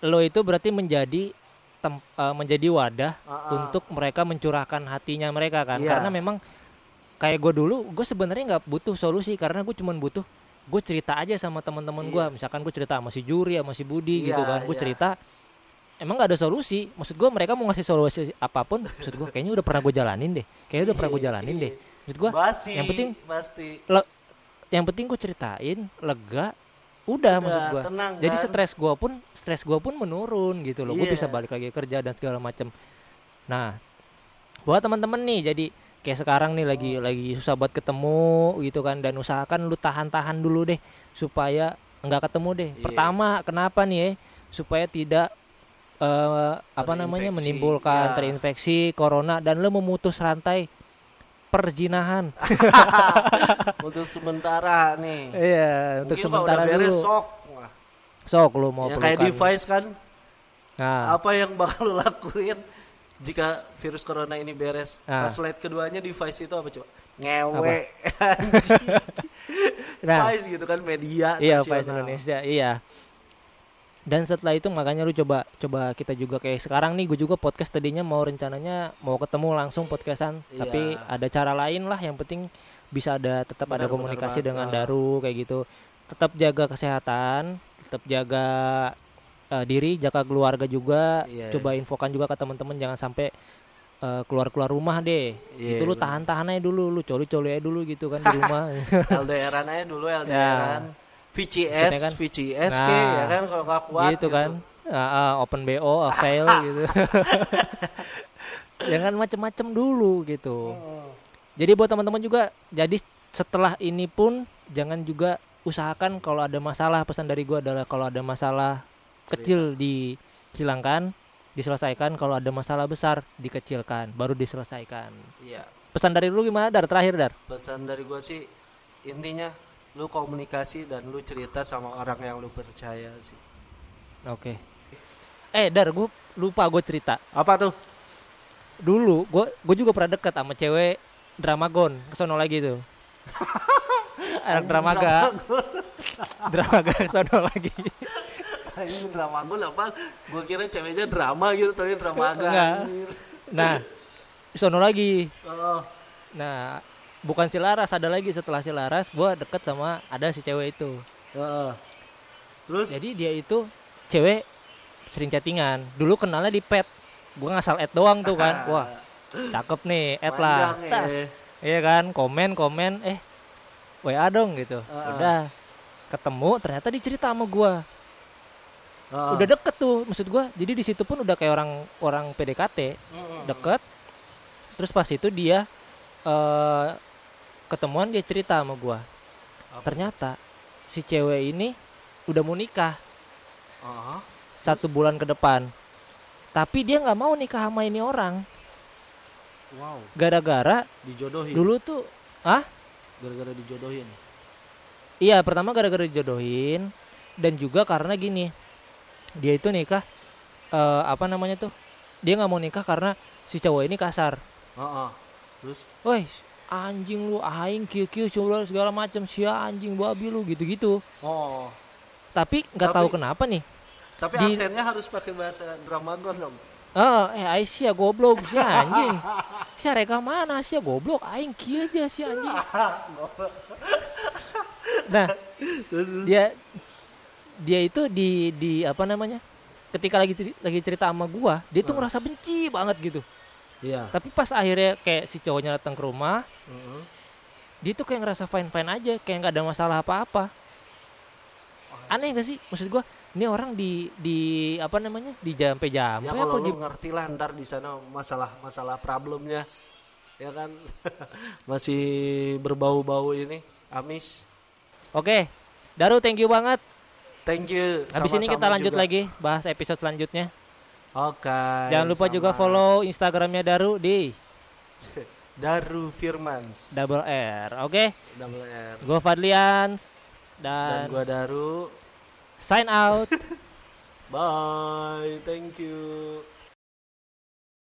A: lo itu berarti menjadi tem- eh, menjadi wadah
B: Ah, ah.
A: untuk mereka mencurahkan hatinya mereka kan.
B: Iya.
A: Karena memang kayak gue dulu, gue sebenarnya nggak butuh solusi karena gue cuman butuh gue cerita aja sama teman-teman gua misalkan gue cerita sama si Juri sama si Budi gitu
B: Iya,
A: kan gue
B: iya.
A: cerita emang nggak ada solusi. Maksud gue mereka mau ngasih solusi apa pun maksud gue kayaknya udah pernah gue jalanin deh. Kayaknya udah pernah gue
B: Iya,
A: jalanin
B: iya.
A: deh maksud gue
B: Basi,
A: yang penting
B: pasti
A: yang penting gue ceritain lega udah maksud gue
B: tenang
A: jadi
B: kan?
A: stres gua pun stres gua pun menurun gitu loh. Gue
B: Iya.
A: bisa balik lagi kerja dan segala macam nah buat teman-teman nih jadi kayak sekarang nih lagi lagi susah buat ketemu gitu kan dan usahakan lu tahan-tahan dulu deh supaya nggak ketemu deh.
B: Iya.
A: pertama kenapa nih ya? Supaya tidak eh, apa namanya menimbulkan
B: ya.
A: terinfeksi corona dan lu memutus rantai perjinahan. [laughs]
B: untuk sementara nih.
A: Iya, untuk
B: Mungkin kalau
A: sementara
B: udah beres
A: dulu.
B: sok. Wah,
A: Sok lu mau
B: ya kayak device kan.
A: Nah,
B: Apa yang bakal lu lakuin jika virus corona ini beres?
A: Ah.
B: Pas slide keduanya device itu apa coba? Ngewe. [laughs]
A: nah,
B: Vice gitu kan media
A: iya. Vice Indonesia, iya. Dan setelah itu makanya lu coba coba kita juga kayak sekarang nih gue juga podcast tadinya mau rencananya mau ketemu langsung podcastan,
B: Iya.
A: tapi ada cara lain lah yang penting bisa ada tetap ada
B: Benar,
A: komunikasi
B: benar
A: dengan
B: banget.
A: Daru kayak gitu. Tetap jaga kesehatan, tetap jaga eh, diri, jaga keluarga juga.
B: Iya,
A: coba infokan juga ke teman-teman jangan sampai eh, keluar-keluar rumah deh.
B: Iya,
A: itu lu tahan-tahan aja dulu, lu coli-coli aja dulu gitu kan di [laughs] rumah.
B: LDRan aja dulu LDRan. VCS,
A: kan-
B: VCS
A: Nah,
B: ke ya kan kalau nggak kuat
A: gitu kan. Ah, ah, open bo [laughs] fail gitu. Jangan [laughs] macem-macem dulu gitu.
B: Hmm.
A: jadi buat teman-teman juga jadi setelah ini pun jangan juga usahakan kalau ada masalah. Pesan dari gua adalah kalau ada masalah kecil dihilangkan diselesaikan. Kalau ada masalah besar dikecilkan baru diselesaikan.
B: Iya.
A: pesan dari lu gimana dar? Terakhir dar.
B: Pesan dari gua sih intinya lu komunikasi dan lu cerita sama orang yang lu percaya sih.
A: oke eh dar gua lupa gue cerita
B: Apa tuh?
A: dulu gue gue juga pernah deket sama cewek dramagon kesono lagi tuh [laughs] anak dramaga [laughs] dramaga kesono lagi
B: Ini drama gue apa? Gue kira ceweknya drama gitu tapi drama agak.
A: Enggak. nah kesono lagi
B: Oh,
A: nah bukan si Laras ada lagi setelah si Laras gue deket sama ada si cewek itu
B: heeh. Terus
A: jadi dia itu cewek sering chattingan dulu kenalnya di pet gue ngasal add doang tuh kan [laughs] wah cakep nih add lah
B: panjang
A: tas
B: ya.
A: Iya kan, komen komen eh WA dong gitu.
B: Heeh.
A: Udah ketemu ternyata dicerita sama gua.
B: Heeh.
A: Udah deket tuh maksud gua. Jadi di situ pun udah kayak orang orang PDKT,
B: Mm-mm.
A: deket. Terus pas itu dia eh ketemuan dia cerita sama gua.
B: Apa?
A: Ternyata si cewek ini udah mau nikah
B: Heeh.
A: satu bulan ke depan. Tapi dia nggak mau nikah sama ini orang.
B: Wow,
A: Gara-gara
B: dijodohin.
A: dulu tuh ah
B: gara-gara dijodohin.
A: Iya, pertama gara-gara dijodohin dan juga karena gini. Dia itu nikah eh, apa namanya tuh? Dia nggak mau nikah karena si cowok ini kasar.
B: Heeh. Terus
A: Woi, anjing lu aing kieu coba segala macam sia anjing babi lu gitu-gitu.
B: oh,
A: Tapi nggak tahu kenapa nih.
B: tapi
A: Di-
B: aksennya harus pakai bahasa dramagon dong.
A: Eh, eh aing sia goblok sia anjing. Sia reka mana sia goblok aing kieu aja sia anjing. Nah, dia dia itu di di apa namanya? Ketika lagi lagi cerita sama gua, dia tuh ngerasa benci banget gitu.
B: Iya.
A: Tapi pas akhirnya kayak si cowoknya datang ke rumah,
B: Heeh.
A: dia tuh kayak ngerasa fine fine aja, kayak nggak ada masalah apa-apa. Aneh gak sih? Maksud gua, ini orang di di apa namanya? Di jampe jampe
B: Ya kalau
A: gitu.
B: ngerti lah ntar di sana masalah masalah problemnya [laughs] ya kan [laughs] masih berbau-bau ini amis.
A: Oke. Daru thank you banget.
B: Thank you.
A: Habis ini kita lanjut
B: juga.
A: lagi bahas episode selanjutnya.
B: Oke.
A: Jangan lupa juga
B: sama
A: follow Instagramnya Daru di [laughs]
B: Daru Firmans.
A: double R. Oke.
B: Double R.
A: Gue Fadlians
B: Dan
A: dan,
B: gua Daru.
A: sign out. [laughs]
B: Bye. Thank you.